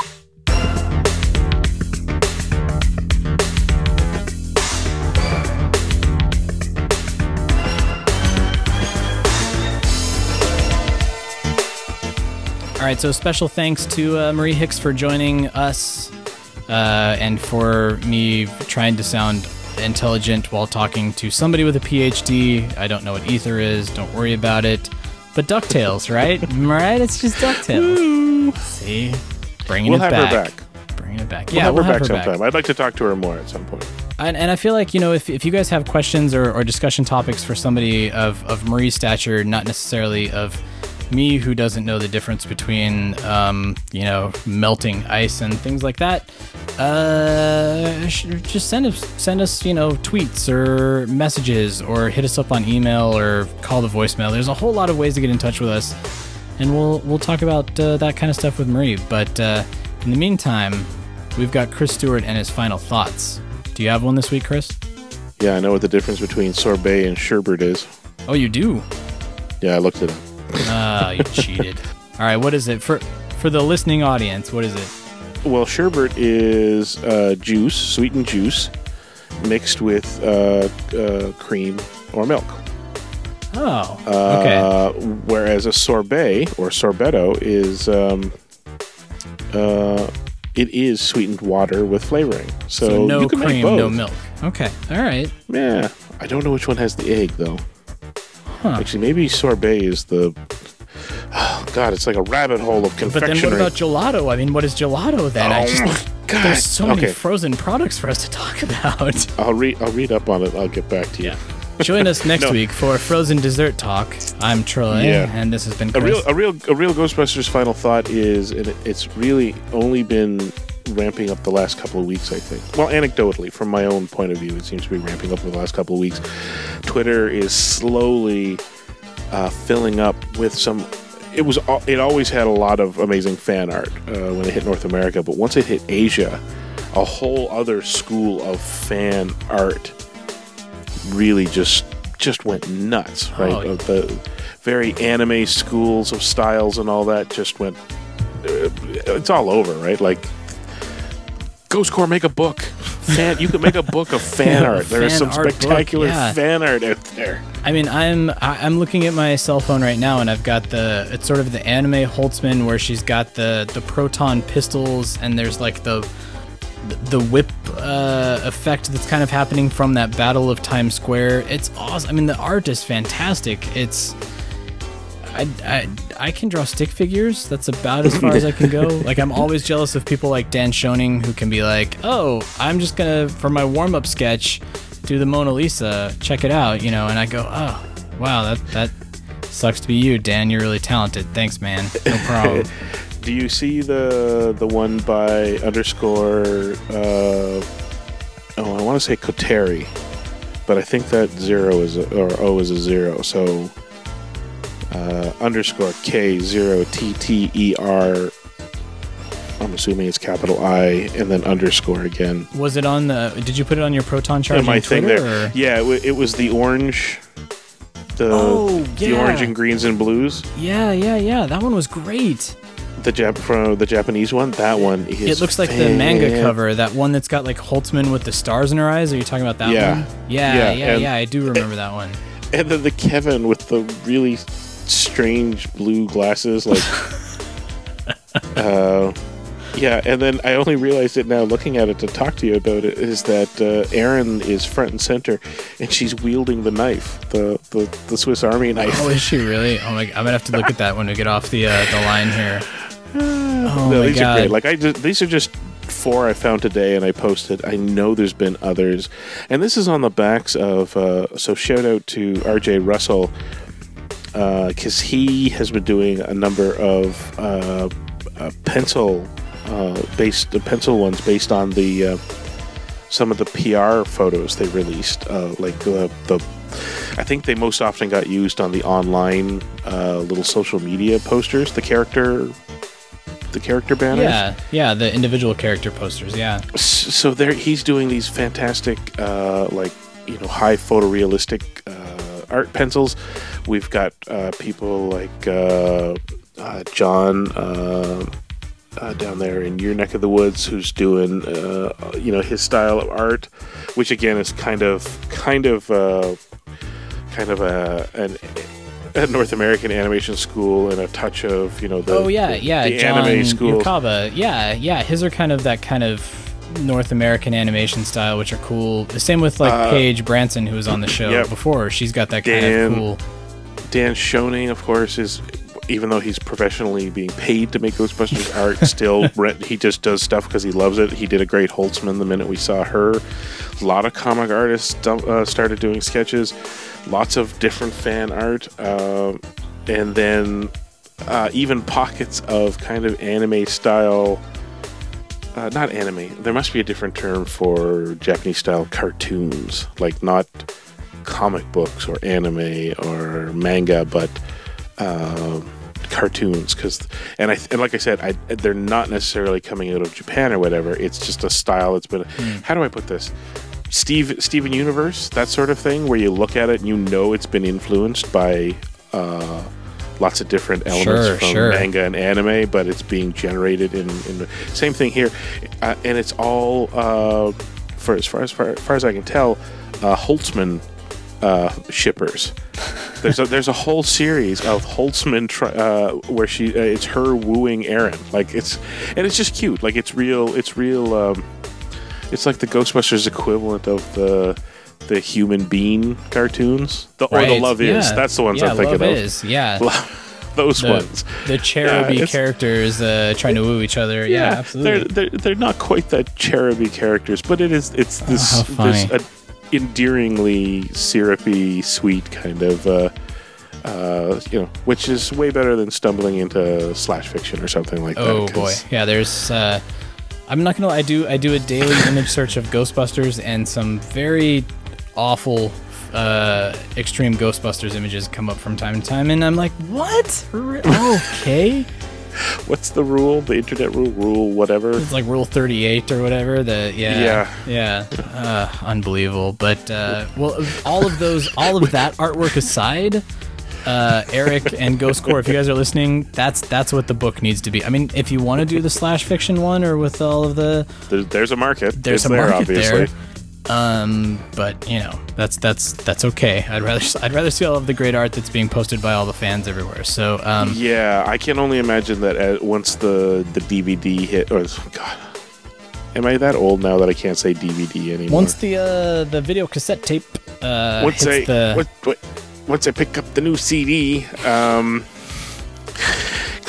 All right, so special thanks to uh, Marie Hicks for joining us uh, and for me trying to sound intelligent while talking to somebody with a PhD. I don't know what ether is, don't worry about it. But DuckTales, right? right? It's just DuckTales. See? Bringing we'll it have back. her back. Bringing it back. We'll yeah, have we'll her have back her back. sometime. I'd like to talk to her more at some point. And, and I feel like, you know, if, if you guys have questions or, or discussion topics for somebody of, of Marie's stature, not necessarily of me who doesn't know the difference between, um, you know, melting ice and things like that, uh, just send us, send us, you know, tweets or messages or hit us up on email or call the voicemail. There's a whole lot of ways to get in touch with us. And we'll, we'll talk about uh, that kind of stuff with Marie. But uh, in the meantime, we've got Chris Stewart and his final thoughts. Do you have one this week, Chris? Yeah, I know what the difference between sorbet and sherbet is. Oh, you do? Yeah, I looked it up. Ah, you cheated. All right, what is it for for the listening audience? What is it? Well, sherbet is uh, juice, sweetened juice, mixed with uh, uh, cream or milk. Oh, okay. Uh, whereas a sorbet or sorbetto is um, uh, it is sweetened water with flavoring. So, So, no you can make cream, both. no milk. Okay, all right. Yeah, I don't know which one has the egg though. Huh. Actually, maybe sorbet is the. Oh, God, it's like a rabbit hole of confectionery. But then what about gelato? I mean, what is gelato then? I Oh, just God. there's so many frozen products for us to talk about. I'll read. I'll read up on it. I'll get back to you. Yeah. Join us next No. week for frozen dessert talk. I'm Troy, Yeah. and this has been A real, a real, a real Ghostbusters final thought is, and it's really only been ramping up the last couple of weeks. I think. Well, anecdotally, from my own point of view, it seems to be ramping up in the last couple of weeks. Twitter is slowly uh, filling up with some. It was. It always had a lot of amazing fan art uh, when it hit North America, but once it hit Asia, a whole other school of fan art really just just went nuts. Right, Oh, Uh, the very anime schools of styles and all that just went. Uh, it's all over, right? Like. Ghost Corps, make a book. Fan, you can make a book of fan art. There is some art spectacular yeah. fan art out there. I mean, I'm I'm looking at my cell phone right now, and I've got the it's sort of the anime Holtzman where she's got the the proton pistols, and there's like the the whip uh, effect that's kind of happening from that Battle of Times Square. It's awesome. I mean, the art is fantastic. It's I, I, I can draw stick figures. That's about as far as I can go. Like I'm always jealous of people like Dan Schoening who can be like, "Oh, I'm just gonna for my warm up sketch do the Mona Lisa. Check it out," you know. And I go, "Oh, wow, that that sucks to be you, Dan. You're really talented. Thanks, man. No problem." Do you see the the one by underscore? Uh, oh, I want to say Koteri, but I think that zero is a, or O is a zero. So uh, underscore K zero T T E R. I'm assuming it's capital I and then underscore again. Was it on the? Did you put it on your proton charge Yeah, my thing Twitter? there. or- Yeah, it, wa- it was the orange. The, Oh, the orange and greens and blues. Yeah, yeah, yeah. That one was great. The Jap- from the Japanese one. That one is. It looks like the manga cover, that one that's got like Holtzman with the stars in her eyes. Are you talking about that Yeah. one? Yeah, Yeah, yeah, and- yeah. I do remember that one. And then the Kevin with the really strange blue glasses, like. uh, yeah, and then I only realized it now looking at it to talk to you about it is that uh, Erin is front and center, and she's wielding the knife, the the, the Swiss Army knife. Oh, is she really? Oh my! I'm gonna have to look at that when we get off the uh, the line here. Oh no, my these god! are great. Like I just, these are just four I found today, and I posted. I know there's been others, and this is on the backs of. Uh, so shout out to R.J. Russell because he has been doing a number of uh, uh, pencil uh, based the pencil ones based on the uh, some of the PR photos they released, uh, like the the. I think they most often got used on the online uh, little social media posters, the character, the character banners. yeah, yeah. The individual character posters. Yeah. So there, he's doing these fantastic, uh, like you know, high photorealistic uh, art pencils. We've got uh, people like uh, uh, John uh, uh, down there in your neck of the woods, who's doing uh, you know his style of art, which again is kind of kind of uh, kind of a an a North American animation school and a touch of you know the oh yeah, the, yeah, the John anime school. Yokaba. Yeah, yeah. His are kind of that kind of North American animation style, which are cool. The same with like Uh, Paige Branson, who was on the show yep. before. She's got that kind Dan- of cool. Dan Schoening, of course, is even though he's professionally being paid to make Ghostbusters art, still Brent, he just does stuff because he loves it. He did a great Holtzman the minute we saw her. A lot of comic artists uh, started doing sketches. Lots of different fan art, um, and then uh, even pockets of kind of anime style. Uh, not anime. There must be a different term for Japanese style cartoons, like not comic books or anime or manga, but uh, cartoons. Because and I and like I said, I, they're not necessarily coming out of Japan or whatever. It's just a style. It's been. How do I put this? Steve Steven Universe, that sort of thing, where you look at it and you know it's been influenced by. Uh, Lots of different elements Sure, from sure. manga and anime, but it's being generated in, in the same thing here, uh, and it's all uh, for as far as far, far as I can tell, uh, Holtzman uh, shippers. There's a there's a whole series of Holtzman tr- uh, where she uh, it's her wooing Erin. Like it's and it's just cute. Like it's real. It's real. Um, it's like the Ghostbusters equivalent of the the human being cartoons. The, Or the Right, Love Is. That's the ones Yeah, I'm thinking Love of. Is, yeah. Those the, ones. The cheruby Yeah, characters uh, trying to woo each other. Yeah, absolutely. They're, they're they're not quite that cheruby characters, but it is it's this Oh, this endearingly syrupy, sweet kind of uh, uh, you know, which is way better than stumbling into slash fiction or something like that. Oh boy, yeah. There's. Uh, I'm not gonna. lie, I do. I do a daily image search of Ghostbusters, and some very awful, uh, extreme Ghostbusters images come up from time to time, and I'm like, what? Okay. What's the rule? The internet rule, rule whatever. It's like Rule 38 or whatever. The yeah, yeah, uh, unbelievable. But uh, well, all of those, all of that artwork aside, uh, Eric and Ghost Corps, if you guys are listening, that's that's what the book needs to be. I mean, if you want to do the slash fiction one or with all of the, There's, there's a market. there's It's a there, market obviously. there. Um, but you know, that's that's that's okay. I'd rather I'd rather see all of the great art that's being posted by all the fans everywhere. So um, Yeah, I can only imagine that uh once the the DVD hit, or God, am I that old now that I can't say DVD anymore? once the uh, the video cassette tape uh, once hits I the what, what, once I pick up the new CD, um,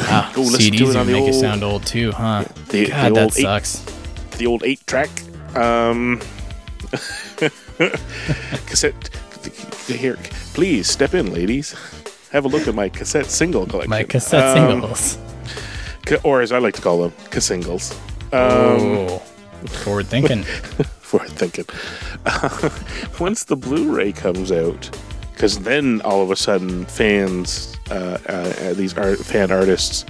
Ah, go listen CDs to it on the make old it sound old too, huh? the, God, the that eight, sucks. the old eight track um, cassette. Here, please step in, ladies. Have a look at my cassette single collection. My cassette Um, singles. or as I like to call them, cassingles. Um, oh, forward thinking. forward thinking. once the Blu-ray comes out, because then all of a sudden fans, uh, uh, these art, fan artists,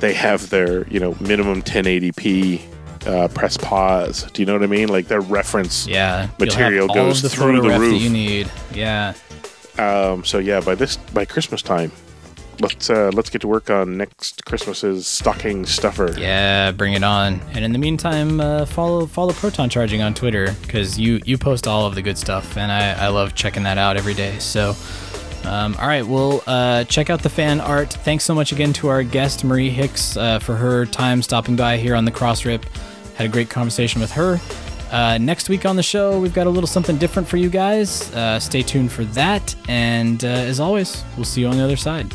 they have their you know minimum 1080p uh, press pause. Do you know what I mean? Like their reference yeah, material goes the through the roof. that you need. Yeah. Um, so yeah, by this by Christmas time, let's uh, let's get to work on next Christmas's stocking stuffer. Yeah, bring it on. And in the meantime, uh, follow follow Proton Charging on Twitter because you you post all of the good stuff, and I, I love checking that out every day. So, um, all right, well, uh, check out the fan art. Thanks so much again to our guest Marie Hicks uh, for her time stopping by here on the Cross Rip. Had a great conversation with her. Uh, next week on the show, we've got a little something different for you guys. Uh, stay tuned for that. And uh, as always, we'll see you on the other side.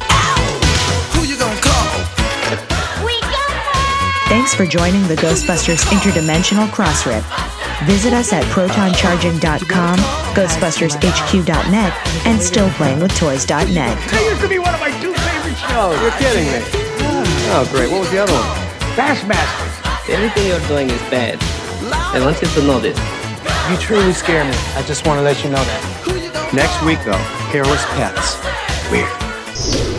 Who you gonna call? Thanks for joining the Ghostbusters Interdimensional Crossrip. Visit us at protoncharging.com, ghostbustershq.net, and stillplayingwithtoys.net. That used to be one of my two favorite shows. You're kidding me. Oh, great. What was the other one? Bassmasters. Everything you're doing is bad. I want you to know this. You truly scare me. I just want to let you know that. Next week, though, hairless pets. Weird.